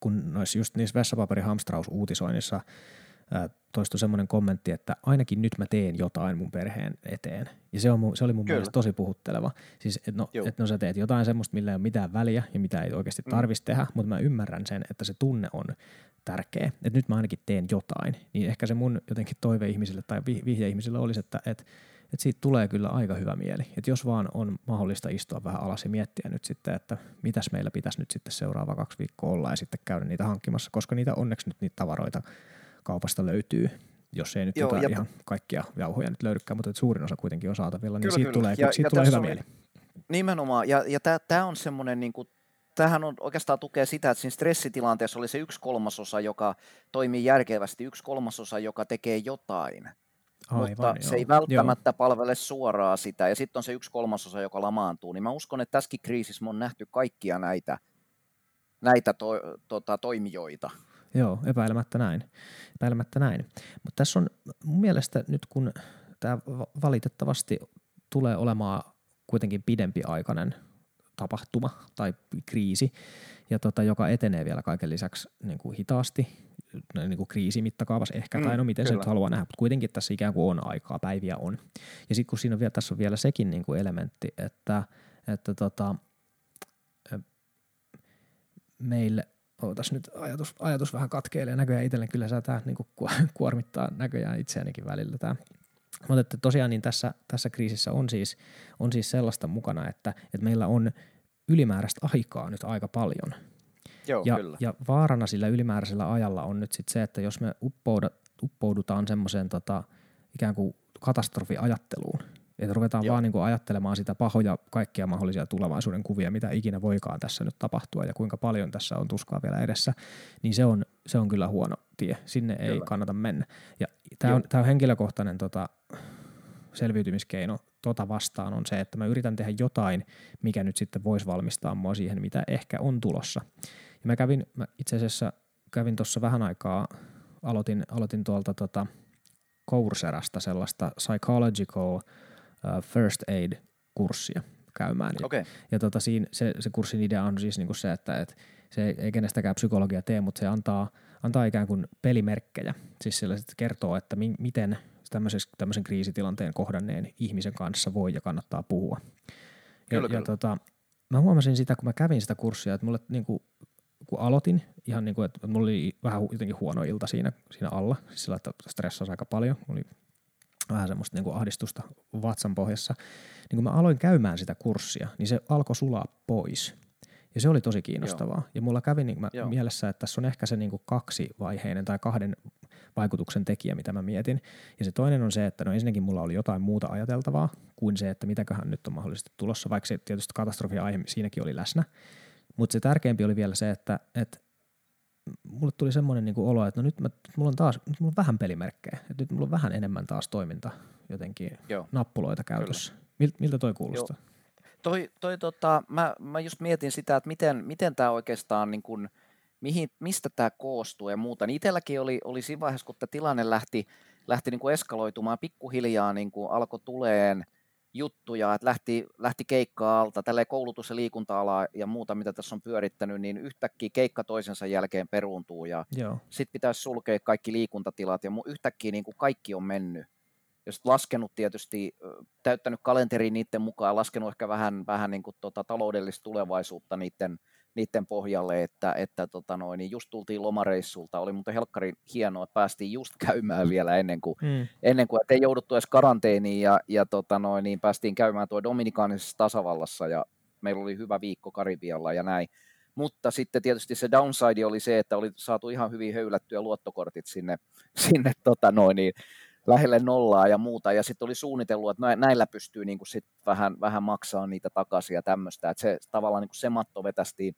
kun noissa just niissä vessapaperihamstraus-uutisoinnissa toistui semmoinen kommentti, että ainakin nyt mä teen jotain mun perheen eteen. Ja se, on, se oli mun Kyllä. mielestä tosi puhutteleva. Siis, että no, et no sä teet jotain semmoista, millä ei ole mitään väliä ja mitä ei oikeasti tarvitsisi mm. tehdä, mutta mä ymmärrän sen, että se tunne on tärkeä. Että nyt mä ainakin teen jotain. Niin ehkä se mun jotenkin toive ihmisille tai vihje ihmisille olisi, että, että että siitä tulee kyllä aika hyvä mieli. Että jos vaan on mahdollista istua vähän alas ja miettiä nyt sitten, että mitäs meillä pitäisi nyt sitten seuraava kaksi viikkoa olla ja sitten käydä niitä hankkimassa, koska niitä onneksi nyt niitä tavaroita kaupasta löytyy, jos ei nyt Joo, jotain ja... ihan kaikkia jauhoja nyt löydykään, mutta suurin osa kuitenkin on saatavilla, niin kyllä, siitä kyllä. tulee, ja, siitä ja tulee hyvä oli, mieli. Nimenomaan, ja, ja tämä on semmoinen niin kuin tämähän on oikeastaan tukee sitä, että siinä stressitilanteessa oli se yksi kolmasosa, joka toimii järkevästi, yksi kolmasosa, joka tekee jotain. Aivan, mutta joo. se ei välttämättä joo. palvele suoraan sitä. Ja sitten on se yksi kolmasosa, joka lamaantuu. Niin mä uskon, että tässäkin kriisissä on nähty kaikkia näitä, näitä to, tota, toimijoita. Joo, epäilemättä näin. Epäilemättä näin. Mutta tässä on mun mielestä nyt, kun tämä valitettavasti tulee olemaan kuitenkin pidempiaikainen tapahtuma tai kriisi, ja tota, joka etenee vielä kaiken lisäksi niin kuin hitaasti, niin kuin kriisimittakaavassa ehkä, mm, tai no miten kyllä. se nyt haluaa nähdä, mutta kuitenkin tässä ikään kuin on aikaa, päiviä on. Ja sitten kun siinä on vielä, tässä on vielä sekin niin kuin elementti, että, että tota, meille, ootas nyt ajatus, ajatus vähän katkeilee näköjään itselle, kyllä sä tämä niin [laughs] kuormittaa näköjään itseänikin välillä tämä mutta että tosiaan niin tässä, tässä kriisissä on siis, on siis sellaista mukana, että, että meillä on ylimääräistä aikaa nyt aika paljon – Joo, ja, kyllä. ja vaarana sillä ylimääräisellä ajalla on nyt sit se, että jos me uppouda, uppoudutaan semmoiseen tota, ikään kuin katastrofiajatteluun, että ruvetaan Joo. vaan niin kuin ajattelemaan sitä pahoja kaikkia mahdollisia tulevaisuuden kuvia, mitä ikinä voikaan tässä nyt tapahtua ja kuinka paljon tässä on tuskaa vielä edessä, niin se on, se on kyllä huono tie. Sinne kyllä. ei kannata mennä. Ja tämä on, on henkilökohtainen tota, selviytymiskeino tota vastaan on se, että mä yritän tehdä jotain, mikä nyt sitten voisi valmistaa mua siihen, mitä ehkä on tulossa. Ja mä kävin, mä itse asiassa kävin tuossa vähän aikaa, aloitin, aloitin tuolta tota Courserasta sellaista psychological uh, first aid kurssia käymään. Okay. Ja tota, siinä, se, se kurssin idea on siis niinku se, että et se ei kenestäkään psykologia tee, mutta se antaa, antaa ikään kuin pelimerkkejä. Siis sellaiset kertoo, että mi, miten tämmöisen kriisitilanteen kohdanneen ihmisen kanssa voi ja kannattaa puhua. Ja, kyllä, ja kyllä. Tota, mä huomasin sitä, kun mä kävin sitä kurssia, että mulle niin kuin, kun aloitin, ihan niin kuin, että mulla oli vähän jotenkin huono ilta siinä, siinä alla, siis sillä, että stressasi aika paljon, oli vähän semmoista niin kuin ahdistusta vatsan pohjassa, niin kun mä aloin käymään sitä kurssia, niin se alkoi sulaa pois. Ja se oli tosi kiinnostavaa. Joo. Ja mulla kävi niin mä mielessä, että tässä on ehkä se niin kuin kaksivaiheinen tai kahden vaikutuksen tekijä, mitä mä mietin. Ja se toinen on se, että no ensinnäkin mulla oli jotain muuta ajateltavaa kuin se, että mitäköhän nyt on mahdollisesti tulossa, vaikka se tietysti katastrofia aihe siinäkin oli läsnä. Mutta se tärkeämpi oli vielä se, että, että mulle tuli semmoinen niin olo, että no nyt, mä, nyt mulla on taas nyt mulla on vähän pelimerkkejä, että nyt mulla on vähän enemmän taas toiminta jotenkin Joo. nappuloita käytössä. Kyllä. miltä toi kuulostaa? Joo. Toi, toi tota, mä, mä just mietin sitä, että miten, miten tämä oikeastaan, niin kun, mihin, mistä tämä koostuu ja muuta. Niin itselläkin oli, oli siinä vaiheessa, kun tämä tilanne lähti, lähti niin kuin eskaloitumaan pikkuhiljaa, niin kuin alkoi tuleen juttuja, että lähti, lähti keikkaa alta, tälle koulutus- ja liikunta ja muuta, mitä tässä on pyörittänyt, niin yhtäkkiä keikka toisensa jälkeen peruuntuu ja sitten pitäisi sulkea kaikki liikuntatilat ja yhtäkkiä niin kuin kaikki on mennyt. Jos laskenut tietysti, täyttänyt kalenteriin niiden mukaan, laskenut ehkä vähän, vähän niin kuin tota taloudellista tulevaisuutta niiden, niiden pohjalle, että, että tota noin, niin just tultiin lomareissulta, oli muuten helkkari hienoa, että päästiin just käymään vielä ennen kuin, mm. ennen kuin että ei jouduttu edes karanteeniin ja, ja tota noin, niin päästiin käymään tuo Dominikaanisessa tasavallassa ja meillä oli hyvä viikko Karibialla ja näin. Mutta sitten tietysti se downside oli se, että oli saatu ihan hyvin höylättyä luottokortit sinne, [laughs] sinne tota noin, niin lähelle nollaa ja muuta, ja sitten oli suunnitellut, että näillä pystyy niin kuin sit vähän, vähän maksaa niitä takaisin ja tämmöistä, että se tavallaan niin kuin se matto vetästiin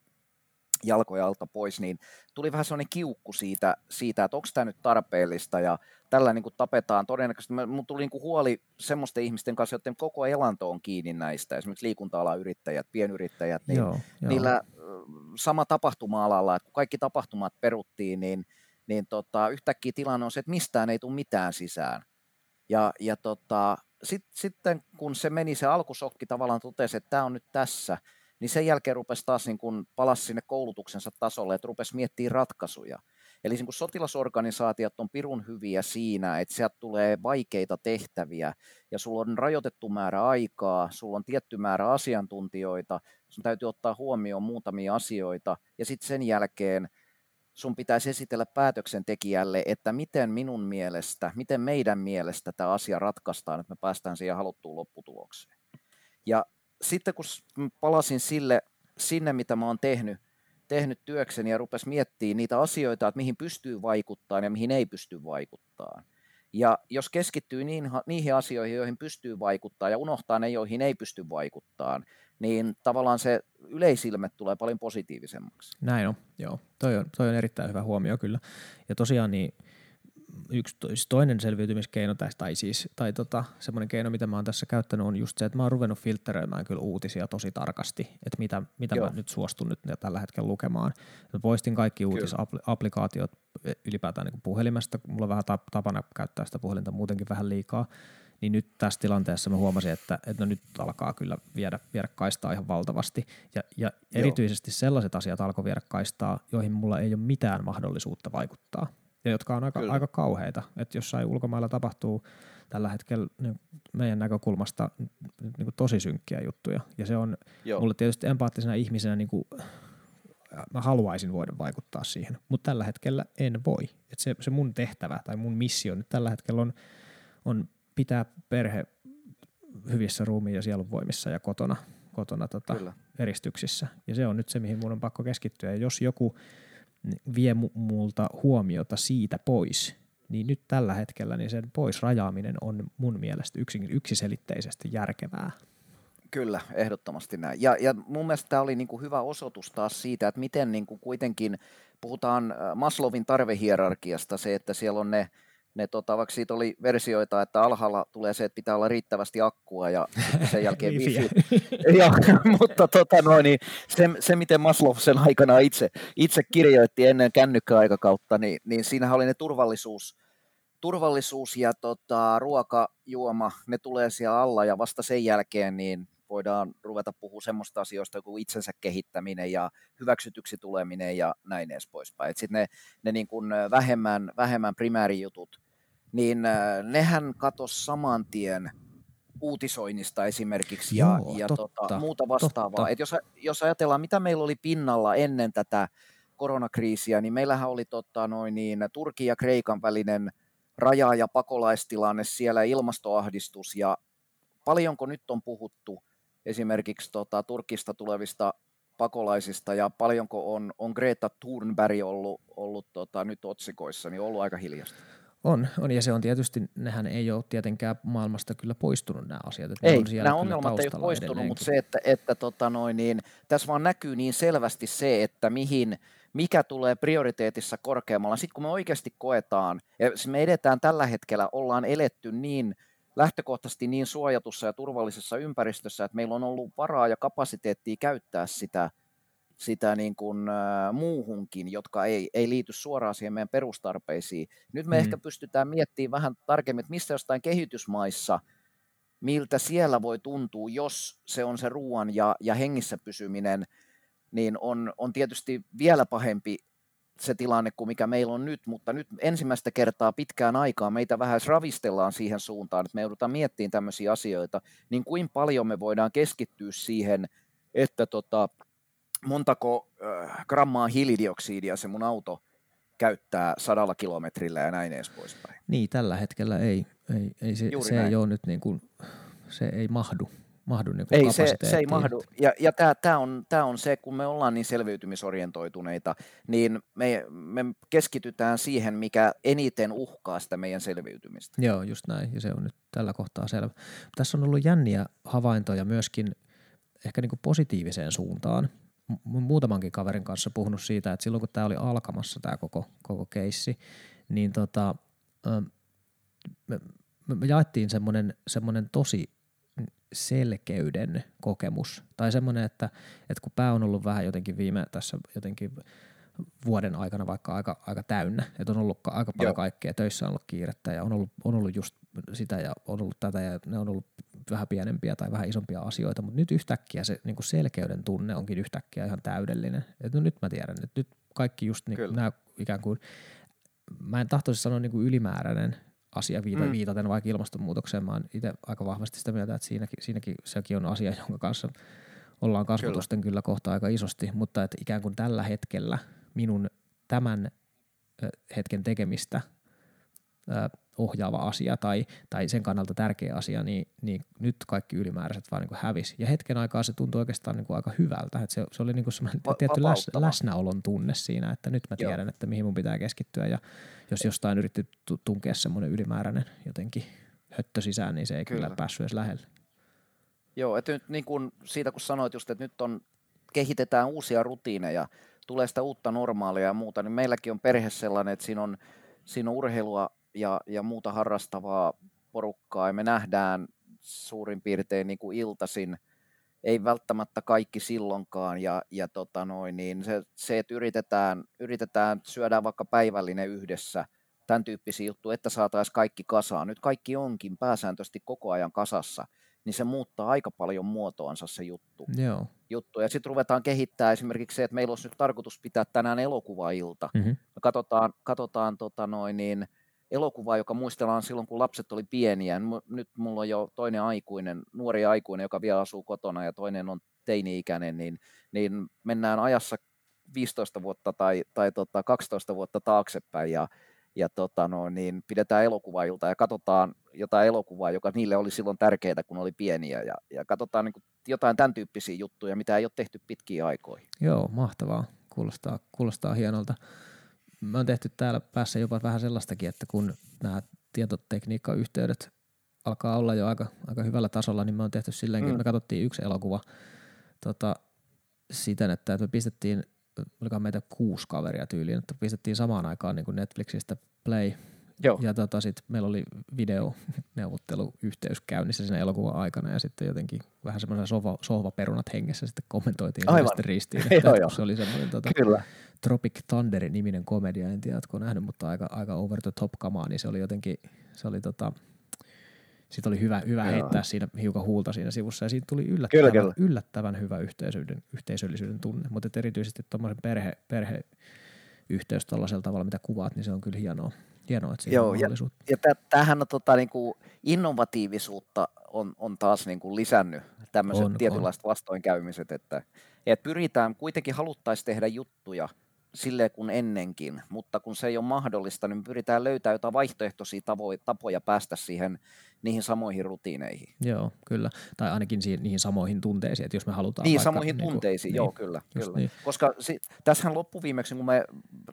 jalkoja alta pois, niin tuli vähän sellainen kiukku siitä, siitä että onko tämä nyt tarpeellista ja tällä niin kuin tapetaan todennäköisesti. Mun tuli niin kuin huoli semmoisten ihmisten kanssa, joiden koko elanto on kiinni näistä, esimerkiksi liikunta yrittäjät, pienyrittäjät, niin joo, niillä joo. sama tapahtuma-alalla, että kun kaikki tapahtumat peruttiin, niin niin tota, yhtäkkiä tilanne on se, että mistään ei tule mitään sisään. Ja, ja tota, sit, sitten kun se meni, se alkusokki tavallaan totesi, että tämä on nyt tässä, niin sen jälkeen rupesi taas niin kun palasi sinne koulutuksensa tasolle, että rupesi miettimään ratkaisuja. Eli niin kun sotilasorganisaatiot on pirun hyviä siinä, että sieltä tulee vaikeita tehtäviä ja sulla on rajoitettu määrä aikaa, sulla on tietty määrä asiantuntijoita, sun täytyy ottaa huomioon muutamia asioita ja sitten sen jälkeen – sun pitäisi esitellä päätöksentekijälle, että miten minun mielestä, miten meidän mielestä tämä asia ratkaistaan, että me päästään siihen haluttuun lopputulokseen. Ja sitten kun palasin sille, sinne, mitä mä oon tehnyt, tehnyt työkseni ja rupes miettimään niitä asioita, että mihin pystyy vaikuttamaan ja mihin ei pysty vaikuttamaan. Ja jos keskittyy niihin, niihin asioihin, joihin pystyy vaikuttamaan ja unohtaa ne, joihin ei pysty vaikuttamaan, niin tavallaan se yleisilme tulee paljon positiivisemmaksi. Näin on, joo. Toi on, toi on erittäin hyvä huomio kyllä. Ja tosiaan niin yksi siis toinen selviytymiskeino tästä, tai siis tai tota, semmoinen keino, mitä mä oon tässä käyttänyt, on just se, että mä oon ruvennut filtteröimään kyllä uutisia tosi tarkasti, että mitä, mitä mä nyt suostun nyt tällä hetkellä lukemaan. Mä poistin kaikki uutisapplikaatiot e, ylipäätään niin puhelimesta, mulla on vähän tapana käyttää sitä puhelinta muutenkin vähän liikaa, niin nyt tässä tilanteessa mä huomasin, että, että no nyt alkaa kyllä viedä, viedä kaistaa ihan valtavasti. Ja, ja erityisesti sellaiset asiat alkoi viedä kaistaa, joihin mulla ei ole mitään mahdollisuutta vaikuttaa. Ja jotka on aika, aika kauheita. Että jossain ulkomailla tapahtuu tällä hetkellä niin meidän näkökulmasta niin kuin tosi synkkiä juttuja. Ja se on Joo. mulle tietysti empaattisena ihmisenä niin kuin, mä haluaisin voida vaikuttaa siihen, mutta tällä hetkellä en voi. Et se, se mun tehtävä tai mun missio nyt tällä hetkellä on, on pitää perhe hyvissä ruumiin ja sielunvoimissa ja kotona, kotona tota, eristyksissä. Ja se on nyt se, mihin mun on pakko keskittyä. Ja jos joku vie multa huomiota siitä pois, niin nyt tällä hetkellä niin sen pois rajaaminen on mun mielestä yksiselitteisesti järkevää. Kyllä, ehdottomasti näin. Ja, ja mun mielestä tämä oli niinku hyvä osoitus taas siitä, että miten niinku kuitenkin puhutaan Maslovin tarvehierarkiasta, se, että siellä on ne ne tota, vaikka siitä oli versioita, että alhaalla tulee se, että pitää olla riittävästi akkua ja sen jälkeen [laughs] wifi. [laughs] ja, mutta tota, noin, niin se, se, miten Maslow sen aikana itse, itse kirjoitti ennen kännykkäaikakautta, niin, niin siinähän oli ne turvallisuus, turvallisuus ja tota, ruoka, juoma, ne tulee siellä alla ja vasta sen jälkeen niin voidaan ruveta puhua semmoista asioista kuin itsensä kehittäminen ja hyväksytyksi tuleminen ja näin edes poispäin. Sitten ne, ne niin kuin vähemmän, vähemmän primäärijutut, niin nehän katos saman tien uutisoinnista esimerkiksi ja, Joo, ja totta, tota, muuta vastaavaa. Et jos, jos ajatellaan, mitä meillä oli pinnalla ennen tätä koronakriisiä, niin meillähän oli tota, noin niin, Turkin ja Kreikan välinen raja- ja pakolaistilanne siellä, ilmastoahdistus ja paljonko nyt on puhuttu esimerkiksi tota, Turkista tulevista pakolaisista ja paljonko on, on Greta Thunberg ollut, ollut tota, nyt otsikoissa, niin ollut aika hiljasta. On, on, ja se on tietysti, nehän ei ole tietenkään maailmasta kyllä poistunut nämä asiat. Että ei, on nämä ongelmat ei ole poistunut, mutta se, että, että tota noin, niin, tässä vaan näkyy niin selvästi se, että mihin, mikä tulee prioriteetissa korkeammalla. Sitten kun me oikeasti koetaan, ja me edetään tällä hetkellä, ollaan eletty niin lähtökohtaisesti niin suojatussa ja turvallisessa ympäristössä, että meillä on ollut varaa ja kapasiteettia käyttää sitä, sitä niin kuin, äh, muuhunkin, jotka ei, ei liity suoraan siihen meidän perustarpeisiin. Nyt me mm. ehkä pystytään miettimään vähän tarkemmin, että missä jostain kehitysmaissa, miltä siellä voi tuntua, jos se on se ruoan ja, ja hengissä pysyminen, niin on, on tietysti vielä pahempi se tilanne kuin mikä meillä on nyt, mutta nyt ensimmäistä kertaa pitkään aikaa meitä vähän ravistellaan siihen suuntaan, että me joudutaan miettimään tämmöisiä asioita, niin kuin paljon me voidaan keskittyä siihen, että tota, montako äh, grammaa hiilidioksidia se mun auto käyttää sadalla kilometrillä ja näin edes poispäin. Niin, tällä hetkellä ei, ei, ei se, se ei ole nyt niin kuin, se ei mahdu mahdu niin Ei, se, se ei mahdu. Ja, ja tämä on, tää on se, kun me ollaan niin selviytymisorientoituneita, niin me, me keskitytään siihen, mikä eniten uhkaa sitä meidän selviytymistä. Joo, just näin, ja se on nyt tällä kohtaa selvä. Tässä on ollut jänniä havaintoja myöskin ehkä niin kuin positiiviseen suuntaan. Muutamankin kaverin kanssa puhunut siitä, että silloin kun tämä oli alkamassa tämä koko, koko keissi, niin tota, me, me jaettiin semmoinen, semmoinen tosi selkeyden kokemus. Tai semmoinen, että, että kun pää on ollut vähän jotenkin viime tässä jotenkin vuoden aikana vaikka aika, aika täynnä, että on ollut aika paljon Joo. kaikkea, töissä on ollut kiirettä ja on ollut, on ollut just sitä ja on ollut tätä ja ne on ollut vähän pienempiä tai vähän isompia asioita, mutta nyt yhtäkkiä se niin selkeyden tunne onkin yhtäkkiä ihan täydellinen. Että no nyt mä tiedän, että nyt kaikki just niin, nämä ikään kuin, mä en tahtoisi sanoa niin kuin ylimääräinen asia viita, mm. viitaten vaikka ilmastonmuutokseen. Mä oon itse aika vahvasti sitä mieltä, että siinäkin, siinäkin sekin on asia, jonka kanssa ollaan kasvatusten kyllä. kyllä kohta aika isosti, mutta että ikään kuin tällä hetkellä minun tämän hetken tekemistä ohjaava asia tai, tai sen kannalta tärkeä asia, niin, niin nyt kaikki ylimääräiset vaan niin hävisi. Ja hetken aikaa se tuntui oikeastaan niin kuin aika hyvältä. Että se, se oli niin kuin semmoinen Va- tietty läs, läsnäolon tunne siinä, että nyt mä tiedän, Joo. että mihin mun pitää keskittyä. Ja jos jostain yritti tunkea semmoinen ylimääräinen jotenkin höttö sisään, niin se ei kyllä, kyllä päässyt edes lähelle. Joo, että nyt niin kuin siitä kun sanoit just, että nyt on, kehitetään uusia rutiineja, tulee sitä uutta normaalia ja muuta, niin meilläkin on perhe sellainen, että siinä on, siinä on urheilua ja, ja muuta harrastavaa porukkaa ja me nähdään suurin piirtein niin kuin iltasin, ei välttämättä kaikki silloinkaan ja, ja tota noin, niin se, se, että yritetään, yritetään syödään vaikka päivällinen yhdessä, tämän tyyppisiä juttuja, että saataisiin kaikki kasaan. Nyt kaikki onkin pääsääntöisesti koko ajan kasassa, niin se muuttaa aika paljon muotoansa se juttu. Joo. juttu. Ja sitten ruvetaan kehittää esimerkiksi se, että meillä olisi nyt tarkoitus pitää tänään elokuvailta. Mm-hmm. Me katsotaan, katsotaan tota noin, niin, elokuvaa, joka muistellaan silloin, kun lapset oli pieniä. Nyt mulla on jo toinen aikuinen, nuori aikuinen, joka vielä asuu kotona ja toinen on teini-ikäinen, niin, niin mennään ajassa 15 vuotta tai, tai tota 12 vuotta taaksepäin ja, ja tota no, niin pidetään elokuvailta ja katsotaan jotain elokuvaa, joka niille oli silloin tärkeää, kun oli pieniä ja, ja katsotaan niin jotain tämän tyyppisiä juttuja, mitä ei ole tehty pitkiä aikoihin. Joo, mahtavaa. Kuulostaa, kuulostaa hienolta me on tehty täällä päässä jopa vähän sellaistakin, että kun nämä tietotekniikkayhteydet alkaa olla jo aika, aika hyvällä tasolla, niin me on tehty silleenkin, mm. me katsottiin yksi elokuva tota, siten, että me pistettiin, olikohan meitä kuusi kaveria tyyliin, että pistettiin samaan aikaan niin kuin Netflixistä play Joo. Ja tota, sit meillä oli videoneuvotteluyhteys käynnissä siinä elokuvan aikana ja sitten jotenkin vähän semmoisen sohva, sohvaperunat hengessä sitten kommentoitiin Aivan. ristiin. [laughs] Että joo, joo. Se oli semmoinen tota, Kyllä. Tropic Thunderin niminen komedia, en tiedä, oletko nähnyt, mutta aika, aika over the top kamaa, niin se oli jotenkin, se oli tota, sitten oli hyvä, hyvä heittää siinä hiukan huulta siinä sivussa ja siitä tuli yllättävän, kyllä, kyllä. yllättävän hyvä yhteisöllisyyden, yhteisöllisyyden tunne, mutta erityisesti tuommoisen perhe, perhe yhteys tällaisella tavalla, mitä kuvaat, niin se on kyllä hienoa. Hienoa että Joo, ja, ja tämähän on tota, niin kuin innovatiivisuutta on, on taas niin kuin lisännyt tämmöiset on, tietynlaiset on. vastoinkäymiset, että, että pyritään, kuitenkin haluttaisiin tehdä juttuja silleen kuin ennenkin, mutta kun se ei ole mahdollista, niin pyritään löytämään jotain vaihtoehtoisia tavoja, tapoja päästä siihen, niihin samoihin rutiineihin. Joo, kyllä. Tai ainakin siihen, niihin samoihin tunteisiin, että jos me halutaan Niin, vaikka, samoihin niin kuin, tunteisiin, niin, joo, kyllä. kyllä. Niin. Koska si- tässähän loppuviimeksi, kun me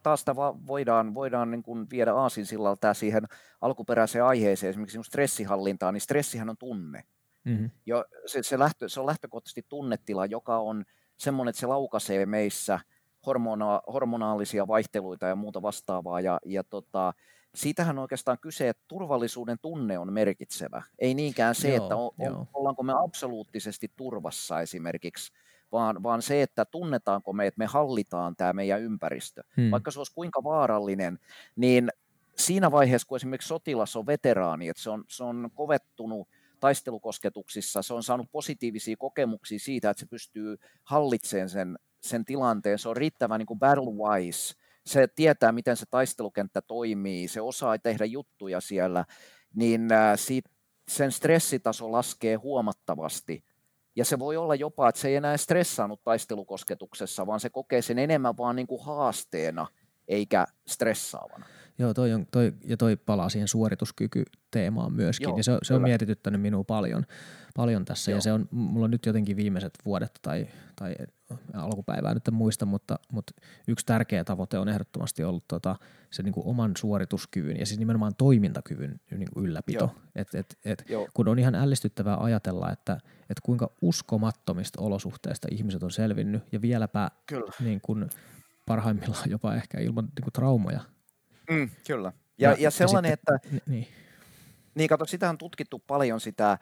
taas sitä voidaan, voidaan niin kuin viedä aasinsillalta siihen alkuperäiseen aiheeseen, esimerkiksi stressihallintaan, niin stressihän on tunne. Mm-hmm. Jo, se, se, lähtö, se on lähtökohtaisesti tunnetila, joka on semmoinen, että se laukaisee meissä hormona, hormonaalisia vaihteluita ja muuta vastaavaa. Ja, ja tota, siitähän on oikeastaan kyse, että turvallisuuden tunne on merkitsevä. Ei niinkään se, joo, että o, o, ollaanko me absoluuttisesti turvassa esimerkiksi, vaan, vaan se, että tunnetaanko me, että me hallitaan tämä meidän ympäristö. Hmm. Vaikka se olisi kuinka vaarallinen, niin siinä vaiheessa, kun esimerkiksi sotilas on veteraani, että se on, se on kovettunut taistelukosketuksissa, se on saanut positiivisia kokemuksia siitä, että se pystyy hallitsemaan sen, sen tilanteen, se on riittävän niin battle-wise, se tietää, miten se taistelukenttä toimii, se osaa tehdä juttuja siellä, niin siitä, sen stressitaso laskee huomattavasti. Ja se voi olla jopa, että se ei enää stressaanut taistelukosketuksessa, vaan se kokee sen enemmän vaan niin kuin haasteena, eikä stressaavana. Joo, toi on, toi, ja toi palaa siihen suorituskykyteemaan myöskin, Joo, ja se, se on mietityttänyt minua paljon, paljon tässä, Joo. ja se on, mulla on nyt jotenkin viimeiset vuodet tai, tai alkupäivää nyt en muista, mutta, mutta yksi tärkeä tavoite on ehdottomasti ollut tota, se niin kuin oman suorituskyvyn ja siis nimenomaan toimintakyvyn niin kuin ylläpito. Et, et, et, kun on ihan ällistyttävää ajatella, että, että kuinka uskomattomista olosuhteista ihmiset on selvinnyt ja vieläpä Niin kuin, parhaimmillaan jopa ehkä ilman niin kuin traumoja – Mm, kyllä. Ja, ja, ja sellainen, ja sitten, että... Niin. Niin, kato, sitä on tutkittu paljon sitä,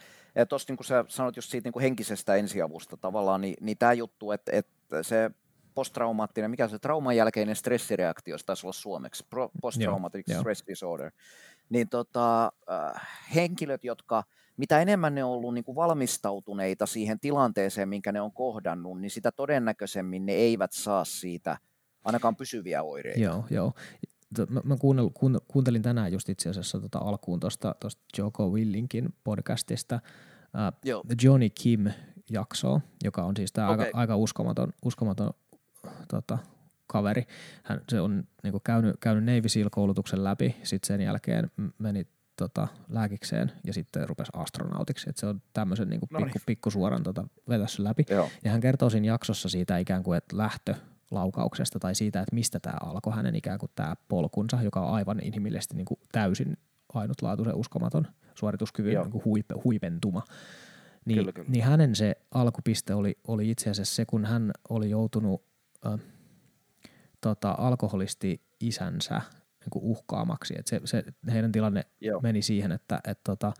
tuossa niin kuin sä sanoit just siitä niin kuin henkisestä ensiavusta tavallaan, niin, niin tämä juttu, että, että se posttraumaattinen, mikä se trauman jälkeinen stressireaktio, se taisi olla suomeksi, posttraumatic Joo, stress jo. disorder, niin tota, äh, henkilöt, jotka, mitä enemmän ne on ollut niin kuin valmistautuneita siihen tilanteeseen, minkä ne on kohdannut, niin sitä todennäköisemmin ne eivät saa siitä ainakaan pysyviä oireita. Joo, joo mä, mä kuunnel, kuuntelin tänään just itse asiassa tota alkuun tuosta Joko Willinkin podcastista uh, Johnny Kim jaksoa, joka on siis tämä okay. aika, aika uskomaton, uskomaton tota, kaveri. Hän se on niinku käynyt, käynyt Navy SEAL-koulutuksen läpi, sitten sen jälkeen meni tota, lääkikseen ja sitten rupesi astronautiksi. Et se on tämmöisen niinku pikku, pikkusuoran tota, vetässä läpi. Joo. Ja hän kertoo siinä jaksossa siitä ikään kuin, että lähtö laukauksesta tai siitä, että mistä tämä alkoi hänen ikään kuin tämä polkunsa, joka on aivan inhimillisesti niin kuin täysin ainutlaatuisen uskomaton suorituskyvyn niin kuin huipe, huipentuma. Niin, kyllä, kyllä. niin hänen se alkupiste oli, oli itse asiassa se, kun hän oli joutunut äh, tota, alkoholisti isänsä niin kuin uhkaamaksi. Et se, se, heidän tilanne Joo. meni siihen, että et, tota,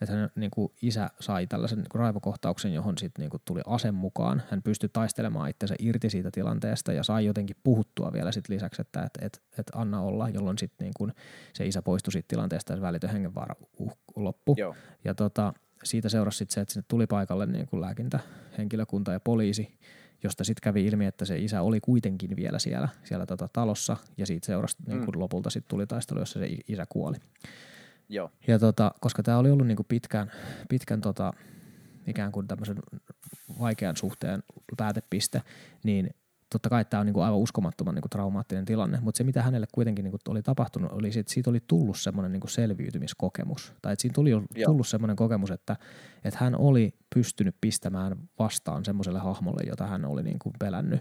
että hän niin kuin isä sai tällaisen niin kuin raivokohtauksen, johon sitten niin kuin tuli ase mukaan. Hän pystyi taistelemaan itsensä irti siitä tilanteesta ja sai jotenkin puhuttua vielä sit lisäksi, että et, et, et anna olla, jolloin sitten niin kuin se isä poistui siitä tilanteesta ja välitön hengenvaara uh, loppu. Joo. Ja tota, siitä seurasi sit se, että sinne tuli paikalle niin kuin lääkintähenkilökunta ja poliisi, josta sitten kävi ilmi, että se isä oli kuitenkin vielä siellä, siellä tota talossa ja siitä seurasi mm. niin kuin lopulta sitten tuli taistelu, jossa se isä kuoli. Joo. Ja tota, koska tämä oli ollut niinku pitkän, pitkän tota, ikään kuin tämmöisen vaikean suhteen päätepiste, niin totta kai tämä on niinku aivan uskomattoman niinku traumaattinen tilanne, mutta se mitä hänelle kuitenkin niinku oli tapahtunut oli että siitä oli tullut semmoinen niinku selviytymiskokemus. Tai että siinä tuli tullut semmoinen kokemus, että, että hän oli pystynyt pistämään vastaan semmoiselle hahmolle, jota hän oli niinku pelännyt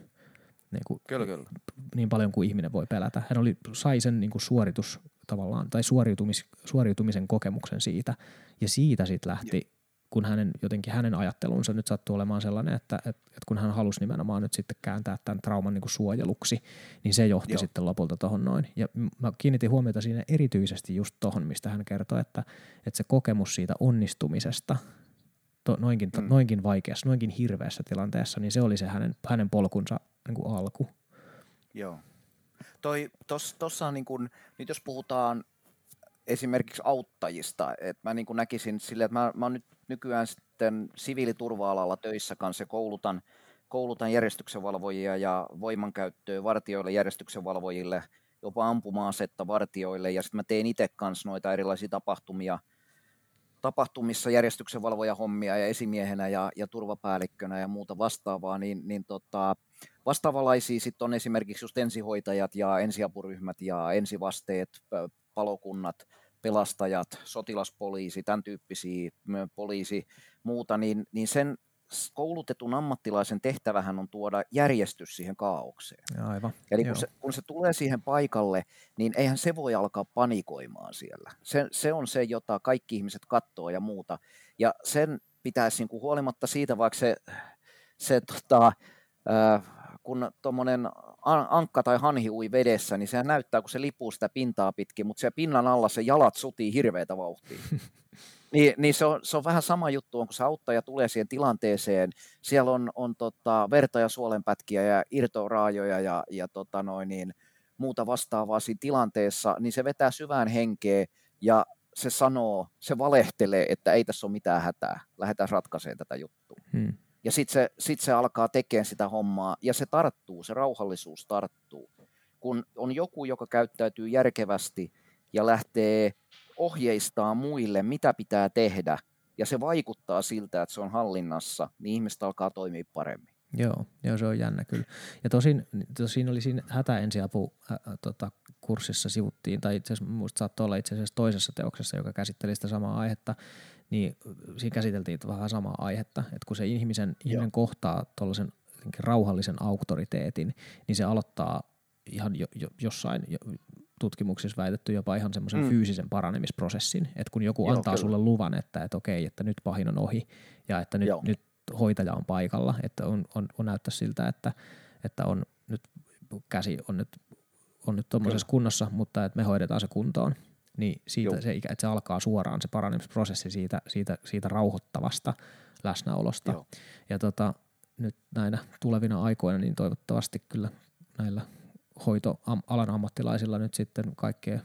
niin, kuin, kyllä, kyllä. niin paljon kuin ihminen voi pelätä. Hän oli, sai sen niin kuin suoritus tavallaan, tai suoriutumis, suoriutumisen kokemuksen siitä, ja siitä sitten lähti, kun hänen, jotenkin hänen ajattelunsa nyt sattuu olemaan sellainen, että, että, että kun hän halusi nimenomaan nyt sitten kääntää tämän trauman niin kuin suojeluksi, niin se johti Joo. sitten lopulta tuohon noin. Ja mä kiinnitin huomiota siinä erityisesti just tuohon, mistä hän kertoi, että, että se kokemus siitä onnistumisesta – to, noinkin, mm. noinkin vaikeassa, noinkin hirveässä tilanteessa, niin se oli se hänen, hänen polkunsa niin kuin alku. Joo. Toi, tos, tossa on niin kuin, nyt jos puhutaan esimerkiksi auttajista, että mä niin näkisin sille, että mä, mä oon nyt nykyään sitten siviiliturva-alalla töissä kanssa ja koulutan, koulutan järjestyksenvalvojia ja voimankäyttöä vartioille, järjestyksenvalvojille, jopa ampuma-asetta vartioille ja sitten mä teen itse kanssa noita erilaisia tapahtumia – tapahtumissa järjestyksenvalvoja hommia ja esimiehenä ja, ja turvapäällikkönä ja muuta vastaavaa, niin, niin tota, vastaavalaisia sitten on esimerkiksi just ensihoitajat ja ensiapuryhmät ja ensivasteet, palokunnat, pelastajat, sotilaspoliisi, tämän tyyppisiä poliisi, muuta, niin, niin sen koulutetun ammattilaisen tehtävähän on tuoda järjestys siihen kaaukseen. Aivan. Eli kun se, kun se tulee siihen paikalle, niin eihän se voi alkaa panikoimaan siellä. Se, se on se, jota kaikki ihmiset katsoo ja muuta. Ja sen pitäisi niin kuin huolimatta siitä, vaikka se, se tota, äh, kun tuommoinen ankka tai hanhi ui vedessä, niin sehän näyttää, kun se lipuu sitä pintaa pitkin, mutta se pinnan alla se jalat sutii hirveätä vauhtia. [laughs] Niin, niin se, on, se on vähän sama juttu, kun se auttaja tulee siihen tilanteeseen, siellä on, on tota, verta ja suolenpätkiä ja irtoraajoja ja, ja tota noin, niin, muuta vastaavaa siinä tilanteessa, niin se vetää syvään henkeä ja se sanoo, se valehtelee, että ei tässä ole mitään hätää, lähdetään ratkaisemaan tätä juttua. Hmm. Ja sitten se, sit se alkaa tekemään sitä hommaa ja se tarttuu, se rauhallisuus tarttuu. Kun on joku, joka käyttäytyy järkevästi ja lähtee ohjeistaa muille, mitä pitää tehdä, ja se vaikuttaa siltä, että se on hallinnassa, niin ihmiset alkaa toimia paremmin. Joo, joo, se on jännä kyllä. Ja tosin, tosin oli siinä hätäensiapu äh, tota, kurssissa sivuttiin, tai itse asiassa muista saattoi olla itse asiassa toisessa teoksessa, joka käsitteli sitä samaa aihetta, niin siinä käsiteltiin vähän samaa aihetta, että kun se ihmisen, ihminen kohtaa tuollaisen rauhallisen auktoriteetin, niin se aloittaa ihan jo, jo, jossain jo, tutkimuksissa väitetty jopa ihan semmoisen mm. fyysisen paranemisprosessin, että kun joku Joo, antaa kyllä. sulle luvan, että, että okei, että nyt pahin on ohi ja että nyt, nyt hoitaja on paikalla, että on, on, on näyttää siltä, että, että on nyt käsi on nyt, on nyt tuommoisessa kunnossa, mutta että me hoidetaan se kuntoon, niin siitä se, että se alkaa suoraan se paranemisprosessi siitä, siitä, siitä rauhoittavasta läsnäolosta. Joo. Ja tota, nyt näinä tulevina aikoina, niin toivottavasti kyllä näillä hoitoalan ammattilaisilla nyt sitten kaikkea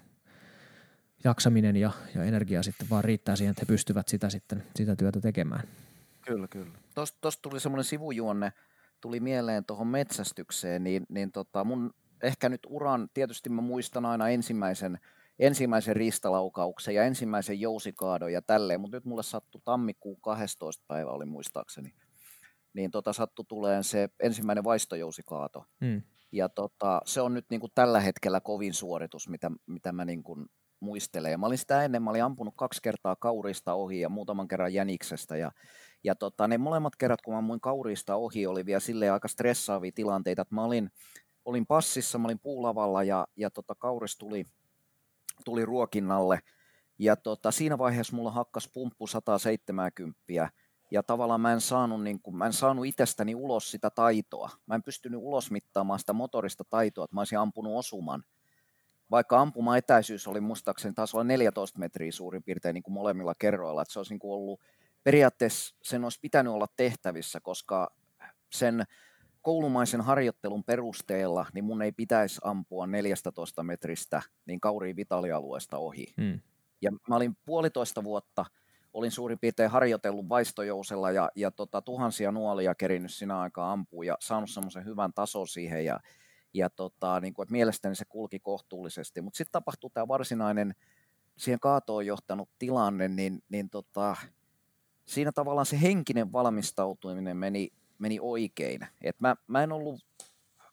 jaksaminen ja, ja energia sitten vaan riittää siihen, että he pystyvät sitä sitten sitä työtä tekemään. Kyllä, kyllä. Tuosta tuli semmoinen sivujuonne, tuli mieleen tuohon metsästykseen, niin, niin tota mun ehkä nyt uran, tietysti mä muistan aina ensimmäisen, ensimmäisen ristalaukauksen ja ensimmäisen jousikaadon ja tälleen, mutta nyt mulle sattui tammikuun 12. päivä oli muistaakseni, niin tota sattui tuleen se ensimmäinen vaistojousikaato. Hmm. Ja tota, se on nyt niin kuin tällä hetkellä kovin suoritus, mitä, mitä mä niin kuin muistelen. Ja mä olin sitä ennen, mä olin ampunut kaksi kertaa kaurista ohi ja muutaman kerran jäniksestä. Ja, ja tota, ne molemmat kerrat, kun mä ammuin kaurista ohi, oli vielä sille aika stressaavia tilanteita. Että mä olin, olin passissa, mä olin puulavalla ja, ja tota, kauris tuli, tuli ruokinnalle. Ja tota, siinä vaiheessa mulla hakkas pumppu 170 ja tavallaan mä en saanut, niin kuin, mä en saanut itsestäni ulos sitä taitoa. Mä en pystynyt ulosmittaamaan sitä motorista taitoa, että mä olisin ampunut osuman. Vaikka ampuma etäisyys oli muistaakseni taas olla 14 metriä suurin piirtein niin kuin molemmilla kerroilla, että se olisi niin kuin ollut, periaatteessa sen olisi pitänyt olla tehtävissä, koska sen koulumaisen harjoittelun perusteella, niin mun ei pitäisi ampua 14 metristä niin kauriin vitalialueesta ohi. Hmm. Ja mä olin puolitoista vuotta – olin suurin piirtein harjoitellut vaistojousella ja, ja tota, tuhansia nuolia kerinyt sinä aikaa ampua ja saanut semmoisen hyvän tason siihen ja, ja tota, niin kuin, että mielestäni se kulki kohtuullisesti. Mutta sitten tapahtui tämä varsinainen siihen kaatoon johtanut tilanne, niin, niin tota, siinä tavallaan se henkinen valmistautuminen meni, meni oikein. Et mä, mä en ollut,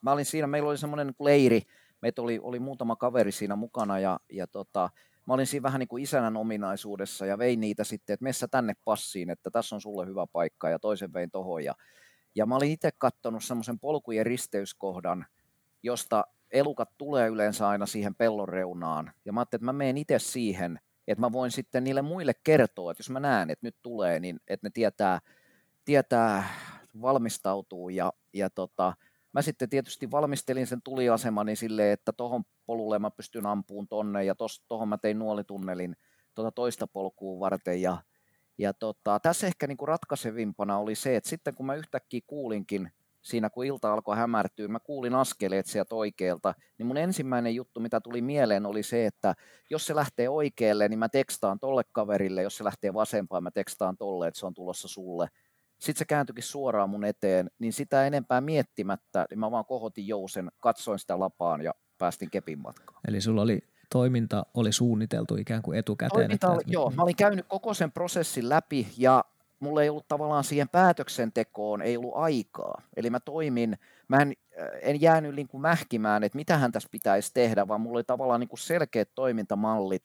mä olin siinä, meillä oli semmoinen leiri, meitä oli, oli muutama kaveri siinä mukana ja, ja tota, mä olin siinä vähän niin kuin isänän ominaisuudessa ja vein niitä sitten, että messä tänne passiin, että tässä on sulle hyvä paikka ja toisen vein tohon. Ja, ja mä olin itse katsonut semmoisen polkujen risteyskohdan, josta elukat tulee yleensä aina siihen pellon reunaan. Ja mä ajattelin, että mä menen itse siihen, että mä voin sitten niille muille kertoa, että jos mä näen, että nyt tulee, niin että ne tietää, tietää valmistautuu ja, ja tota, mä sitten tietysti valmistelin sen tuliasemani silleen, että tohon polulle mä pystyn ampuun tonne ja tuohon mä tein nuolitunnelin tuota toista polkua varten ja, ja tota, tässä ehkä niinku ratkaisevimpana oli se, että sitten kun mä yhtäkkiä kuulinkin siinä kun ilta alkoi hämärtyä, mä kuulin askeleet sieltä oikealta, niin mun ensimmäinen juttu, mitä tuli mieleen, oli se, että jos se lähtee oikealle, niin mä tekstaan tolle kaverille, jos se lähtee vasempaan, mä tekstaan tolle, että se on tulossa sulle. Sitten se kääntyikin suoraan mun eteen, niin sitä enempää miettimättä, niin mä vaan kohotin jousen, katsoin sitä lapaan ja päästin kepin matkaan. Eli sulla oli toiminta oli suunniteltu ikään kuin etukäteen? Toiminta, että... joo, mä olin käynyt koko sen prosessin läpi ja mulla ei ollut tavallaan siihen päätöksentekoon ei ollut aikaa. Eli mä toimin, mä en, en jäänyt niin kuin mähkimään, että mitähän tässä pitäisi tehdä, vaan mulla oli tavallaan niin kuin selkeät toimintamallit.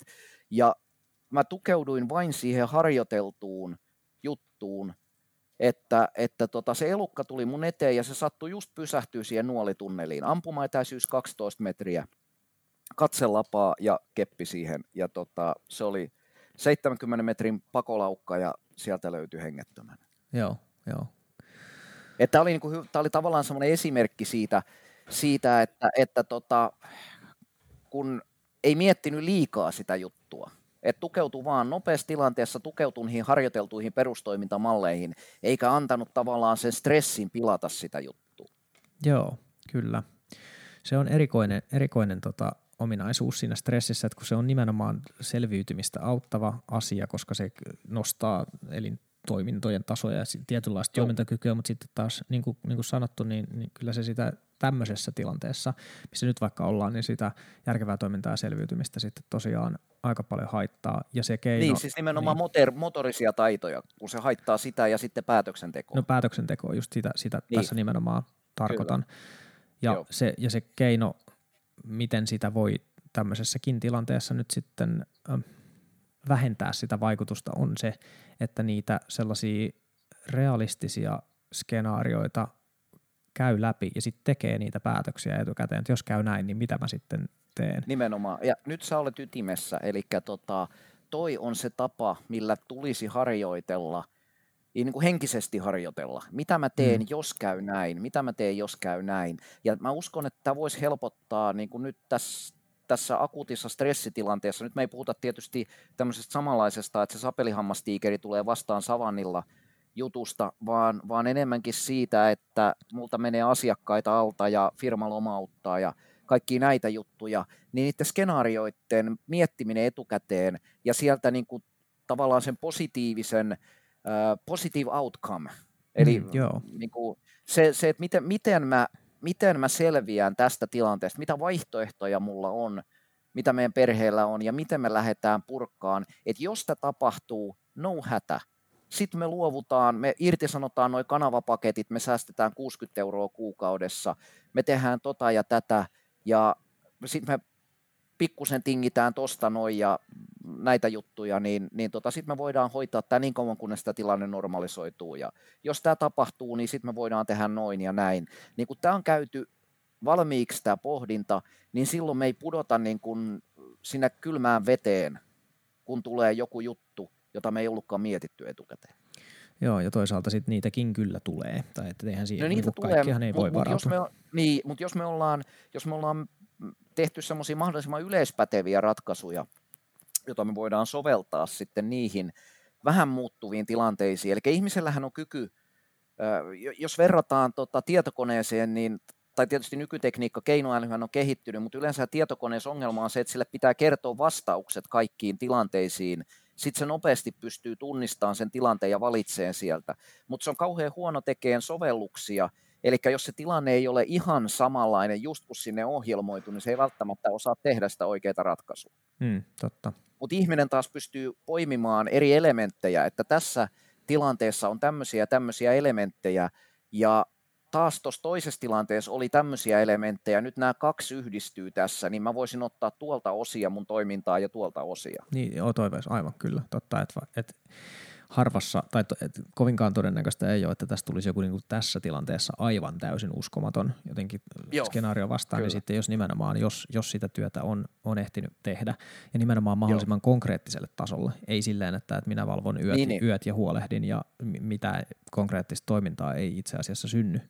Ja mä tukeuduin vain siihen harjoiteltuun juttuun, että, että tota, se elukka tuli mun eteen ja se sattui just pysähtyä siihen nuolitunneliin. Ampumaetäisyys 12 metriä, katselapaa ja keppi siihen. Ja tota, se oli 70 metrin pakolaukka ja sieltä löytyi hengettömän. Joo, joo. Tämä oli, niinku, oli tavallaan semmoinen esimerkki siitä, siitä että, että tota, kun ei miettinyt liikaa sitä juttua, että tukeutui vaan nopeassa tilanteessa tukeutuihin harjoiteltuihin perustoimintamalleihin, eikä antanut tavallaan sen stressin pilata sitä juttua. Joo, kyllä. Se on erikoinen, erikoinen tota, ominaisuus siinä stressissä, että kun se on nimenomaan selviytymistä auttava asia, koska se nostaa elintoimintojen tasoja ja tietynlaista Joo. toimintakykyä, mutta sitten taas niin kuin, niin kuin sanottu, niin, niin kyllä se sitä tämmöisessä tilanteessa, missä nyt vaikka ollaan, niin sitä järkevää toimintaa ja selviytymistä sitten tosiaan aika paljon haittaa. Ja se keino, niin, siis nimenomaan niin, motor, motorisia taitoja, kun se haittaa sitä ja sitten päätöksentekoa. No päätöksentekoa, just sitä, sitä niin. tässä nimenomaan tarkoitan. Ja se, ja se keino, miten sitä voi tämmöisessäkin tilanteessa nyt sitten äh, vähentää sitä vaikutusta on se, että niitä sellaisia realistisia skenaarioita käy läpi ja sitten tekee niitä päätöksiä etukäteen, että jos käy näin, niin mitä mä sitten teen. Nimenomaan. Ja nyt sä olet ytimessä, eli tota, toi on se tapa, millä tulisi harjoitella, niin kuin henkisesti harjoitella. Mitä mä teen, mm. jos käy näin? Mitä mä teen, jos käy näin? Ja mä uskon, että tämä voisi helpottaa niin kuin nyt tässä tässä akuutissa stressitilanteessa, nyt me ei puhuta tietysti tämmöisestä samanlaisesta, että se sapelihammastiikeri tulee vastaan savannilla – jutusta, vaan, vaan enemmänkin siitä, että multa menee asiakkaita alta ja firma lomauttaa ja kaikki näitä juttuja, niin niiden skenaarioiden miettiminen etukäteen ja sieltä niin kuin tavallaan sen positiivisen uh, positive outcome, eli mm, joo. Niin kuin se, se, että miten, miten, mä, miten mä selviän tästä tilanteesta, mitä vaihtoehtoja mulla on, mitä meidän perheellä on ja miten me lähdetään purkkaan, että jos tämä tapahtuu, no hätä, sitten me luovutaan, me irtisanotaan noin kanavapaketit, me säästetään 60 euroa kuukaudessa, me tehdään tota ja tätä, ja sitten me pikkusen tingitään tosta noin ja näitä juttuja, niin, niin tota, sitten me voidaan hoitaa tämä niin kauan, kunnes tämä tilanne normalisoituu. Ja jos tämä tapahtuu, niin sitten me voidaan tehdä noin ja näin. Niin kun tämä on käyty valmiiksi tämä pohdinta, niin silloin me ei pudota niin kun sinne kylmään veteen, kun tulee joku juttu, jota me ei ollutkaan mietitty etukäteen. Joo, ja toisaalta sitten niitäkin kyllä tulee. Tai että eihän siihen, no niitä niin tulee, kaikkihan ei mut, voi mut varautua. Jos me, niin, mutta jos me ollaan, jos me ollaan tehty semmoisia mahdollisimman yleispäteviä ratkaisuja, joita me voidaan soveltaa sitten niihin vähän muuttuviin tilanteisiin. Eli ihmisellähän on kyky, jos verrataan tota tietokoneeseen, niin tai tietysti nykytekniikka, keinoälyhän on kehittynyt, mutta yleensä tietokoneessa ongelma on se, että sille pitää kertoa vastaukset kaikkiin tilanteisiin, sitten se nopeasti pystyy tunnistamaan sen tilanteen ja valitseen sieltä. Mutta se on kauhean huono tekeen sovelluksia, eli jos se tilanne ei ole ihan samanlainen just kun sinne ohjelmoitu, niin se ei välttämättä osaa tehdä sitä oikeaa ratkaisua. Mm, totta. Mutta ihminen taas pystyy poimimaan eri elementtejä, että tässä tilanteessa on tämmöisiä ja tämmöisiä elementtejä, ja taas tuossa toisessa tilanteessa oli tämmöisiä elementtejä, nyt nämä kaksi yhdistyy tässä, niin mä voisin ottaa tuolta osia mun toimintaa ja tuolta osia. Niin, joo, toiveis, aivan kyllä, totta, että, että harvassa, tai to, et, kovinkaan todennäköistä ei ole, että tästä tulisi joku niin kuin tässä tilanteessa aivan täysin uskomaton jotenkin Joo, skenaario vastaan, niin kyllä. niin sitten jos nimenomaan, jos, jos sitä työtä on, on ehtinyt tehdä, ja nimenomaan mahdollisimman Joo. konkreettiselle tasolle, ei silleen, että, että minä valvon yöt, niin, niin. yöt ja huolehdin, ja mitä konkreettista toimintaa ei itse asiassa synny,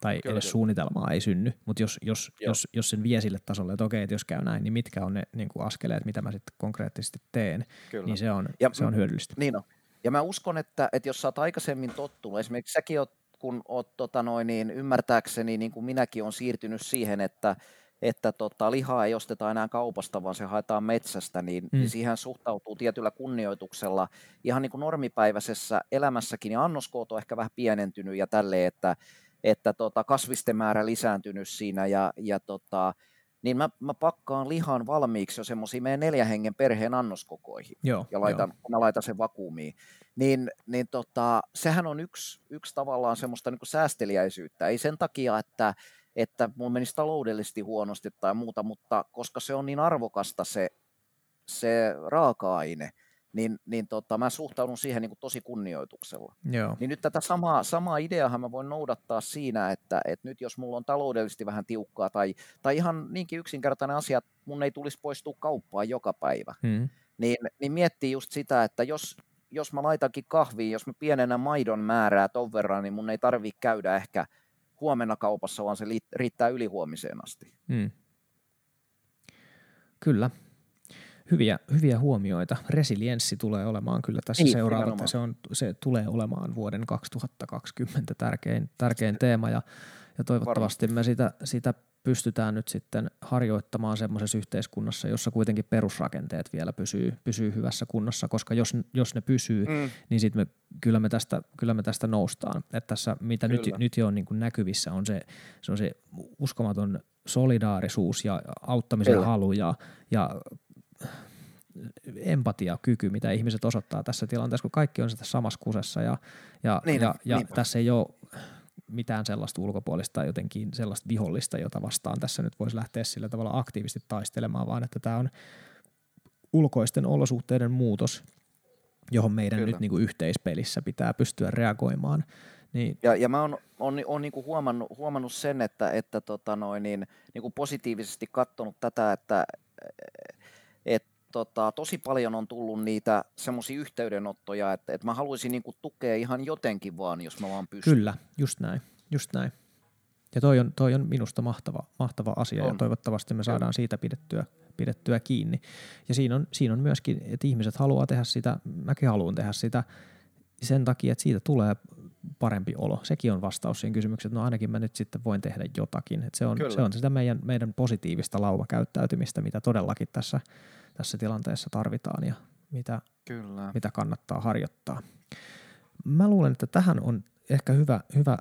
tai kyllä, edes kyllä. suunnitelmaa ei synny, mutta jos, jos, jos, jos sen vie sille tasolle, että okei, että jos käy näin, niin mitkä on ne niin kuin askeleet, mitä mä sitten konkreettisesti teen, kyllä. niin se on, ja, se on hyödyllistä. Niin on. Ja mä uskon, että, että jos sä oot aikaisemmin tottunut, esimerkiksi säkin oot, kun oot tota noin, niin ymmärtääkseni, niin kuin minäkin on siirtynyt siihen, että, että tota, lihaa ei osteta enää kaupasta, vaan se haetaan metsästä, niin, mm. niin siihen suhtautuu tietyllä kunnioituksella ihan niin kuin normipäiväisessä elämässäkin, ja annoskoot on ehkä vähän pienentynyt ja tälleen, että, että tota, kasvisten määrä lisääntynyt siinä, ja, ja tota, niin mä, mä pakkaan lihan valmiiksi jo semmoisiin meidän neljän hengen perheen annoskokoihin joo, ja laitan, joo. mä laitan sen vakuumiin. Niin, niin tota, sehän on yksi, yksi tavallaan semmoista niin säästeliäisyyttä. Ei sen takia, että, että mun menisi taloudellisesti huonosti tai muuta, mutta koska se on niin arvokasta se, se raaka-aine, niin, niin tota, mä suhtaudun siihen niin kuin tosi kunnioituksella. Joo. Niin nyt tätä samaa, samaa ideahan mä voin noudattaa siinä, että, että nyt jos mulla on taloudellisesti vähän tiukkaa tai, tai ihan niinkin yksinkertainen asia, että mun ei tulisi poistua kauppaan joka päivä, mm. niin, niin miettii just sitä, että jos, jos mä laitankin kahviin, jos mä pienennän maidon määrää ton verran, niin mun ei tarvi käydä ehkä huomenna kaupassa, vaan se riittää ylihuomiseen asti. Mm. Kyllä, hyviä, hyviä huomioita. Resilienssi tulee olemaan kyllä tässä niin, seuraava. Se, on, se tulee olemaan vuoden 2020 tärkein, tärkein teema ja, ja toivottavasti Varmasti. me sitä, sitä pystytään nyt sitten harjoittamaan semmoisessa yhteiskunnassa, jossa kuitenkin perusrakenteet vielä pysyy, pysyy hyvässä kunnossa, koska jos, jos ne pysyy, mm. niin sitten me, kyllä, me tästä, kyllä me tästä noustaan. Että tässä, mitä nyt, nyt jo on niin kuin näkyvissä, on se, se on se uskomaton solidaarisuus ja auttamisen kyllä. halu ja, ja empatiakyky, mitä ihmiset osoittaa tässä tilanteessa, kun kaikki on sitä samassa kusessa ja, ja, niin, ja, ja tässä ei ole mitään sellaista ulkopuolista jotenkin sellaista vihollista, jota vastaan tässä nyt voisi lähteä sillä tavalla aktiivisesti taistelemaan, vaan että tämä on ulkoisten olosuhteiden muutos, johon meidän Kyllä. nyt niin kuin yhteispelissä pitää pystyä reagoimaan. Niin. Ja, ja mä oon, on, on niin kuin huomannut, huomannut sen, että, että tota noin, niin, niin kuin positiivisesti katsonut tätä, että, että tota, tosi paljon on tullut niitä semmoisia yhteydenottoja, että, että mä haluaisin niin kuin tukea ihan jotenkin vaan, jos mä vaan pystyn. Kyllä, just näin, just näin. Ja toi on, toi on minusta mahtava, mahtava asia on. ja toivottavasti me saadaan siitä pidettyä, pidettyä kiinni. Ja siinä on, siinä on myöskin, että ihmiset haluaa tehdä sitä, mäkin haluan tehdä sitä sen takia, että siitä tulee parempi olo. Sekin on vastaus siihen kysymykseen, että no ainakin mä nyt sitten voin tehdä jotakin. Se, on, se on sitä meidän, meidän positiivista lauvakäyttäytymistä, mitä todellakin tässä – tässä tilanteessa tarvitaan ja mitä, Kyllä. mitä kannattaa harjoittaa. Mä luulen, että tähän on ehkä hyvä, hyvä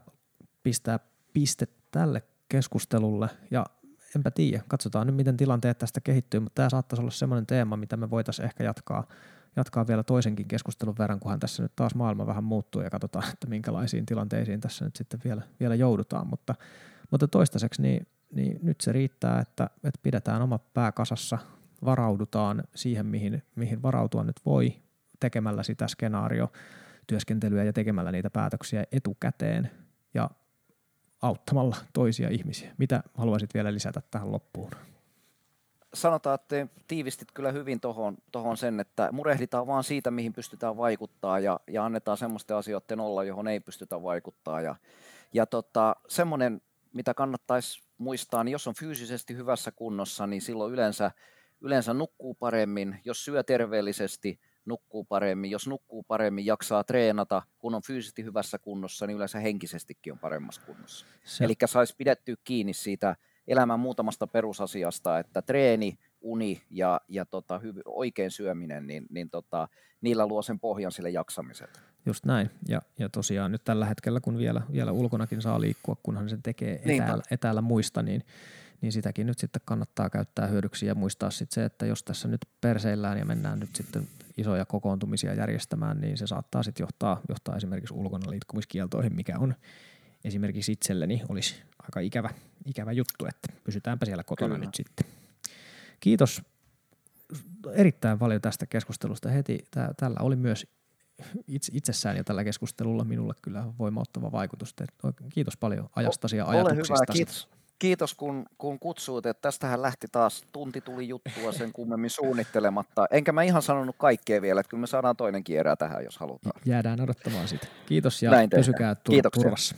pistää piste tälle keskustelulle ja enpä tiedä, katsotaan nyt miten tilanteet tästä kehittyy, mutta tämä saattaisi olla semmoinen teema, mitä me voitaisiin ehkä jatkaa, jatkaa vielä toisenkin keskustelun verran, kunhan tässä nyt taas maailma vähän muuttuu ja katsotaan, että minkälaisiin tilanteisiin tässä nyt sitten vielä, vielä joudutaan, mutta, mutta toistaiseksi niin, niin nyt se riittää, että, että pidetään oma pää kasassa, varaudutaan siihen, mihin, mihin varautua nyt voi tekemällä sitä skenaario työskentelyä ja tekemällä niitä päätöksiä etukäteen ja auttamalla toisia ihmisiä. Mitä haluaisit vielä lisätä tähän loppuun? Sanotaan, että tiivistit kyllä hyvin tuohon tohon sen, että murehditaan vaan siitä, mihin pystytään vaikuttaa ja, ja annetaan semmoisten asioiden olla, johon ei pystytä vaikuttaa. Ja, ja tota, semmoinen, mitä kannattaisi muistaa, niin jos on fyysisesti hyvässä kunnossa, niin silloin yleensä – yleensä nukkuu paremmin, jos syö terveellisesti, nukkuu paremmin, jos nukkuu paremmin, jaksaa treenata, kun on fyysisesti hyvässä kunnossa, niin yleensä henkisestikin on paremmassa kunnossa. Eli saisi pidettyä kiinni siitä elämän muutamasta perusasiasta, että treeni, uni ja, ja tota, hyv- oikein syöminen, niin, niin tota, niillä luo sen pohjan sille jaksamiselle. Just näin. Ja, ja tosiaan nyt tällä hetkellä, kun vielä, vielä ulkonakin saa liikkua, kunhan sen tekee etäällä, etäällä muista, niin niin sitäkin nyt sitten kannattaa käyttää hyödyksi ja muistaa sitten se, että jos tässä nyt perseillään ja mennään nyt sitten isoja kokoontumisia järjestämään, niin se saattaa sitten johtaa, johtaa esimerkiksi ulkona liikkumiskieltoihin, mikä on esimerkiksi itselleni olisi aika ikävä, ikävä juttu, että pysytäänpä siellä kotona Kyllä. nyt sitten. Kiitos erittäin paljon tästä keskustelusta heti. Tää, tällä oli myös itse, itsessään ja tällä keskustelulla minulle kyllä voimauttava vaikutus. Kiitos paljon ajastasi ja ajatuksista. Ole hyvä, kiitos kiitos kun, kun kutsuit, että tästähän lähti taas, tunti tuli juttua sen kummemmin suunnittelematta. Enkä mä ihan sanonut kaikkea vielä, että kyllä me saadaan toinen kierää tähän, jos halutaan. Jäädään odottamaan sitä. Kiitos ja Näin pysykää tur- turvassa.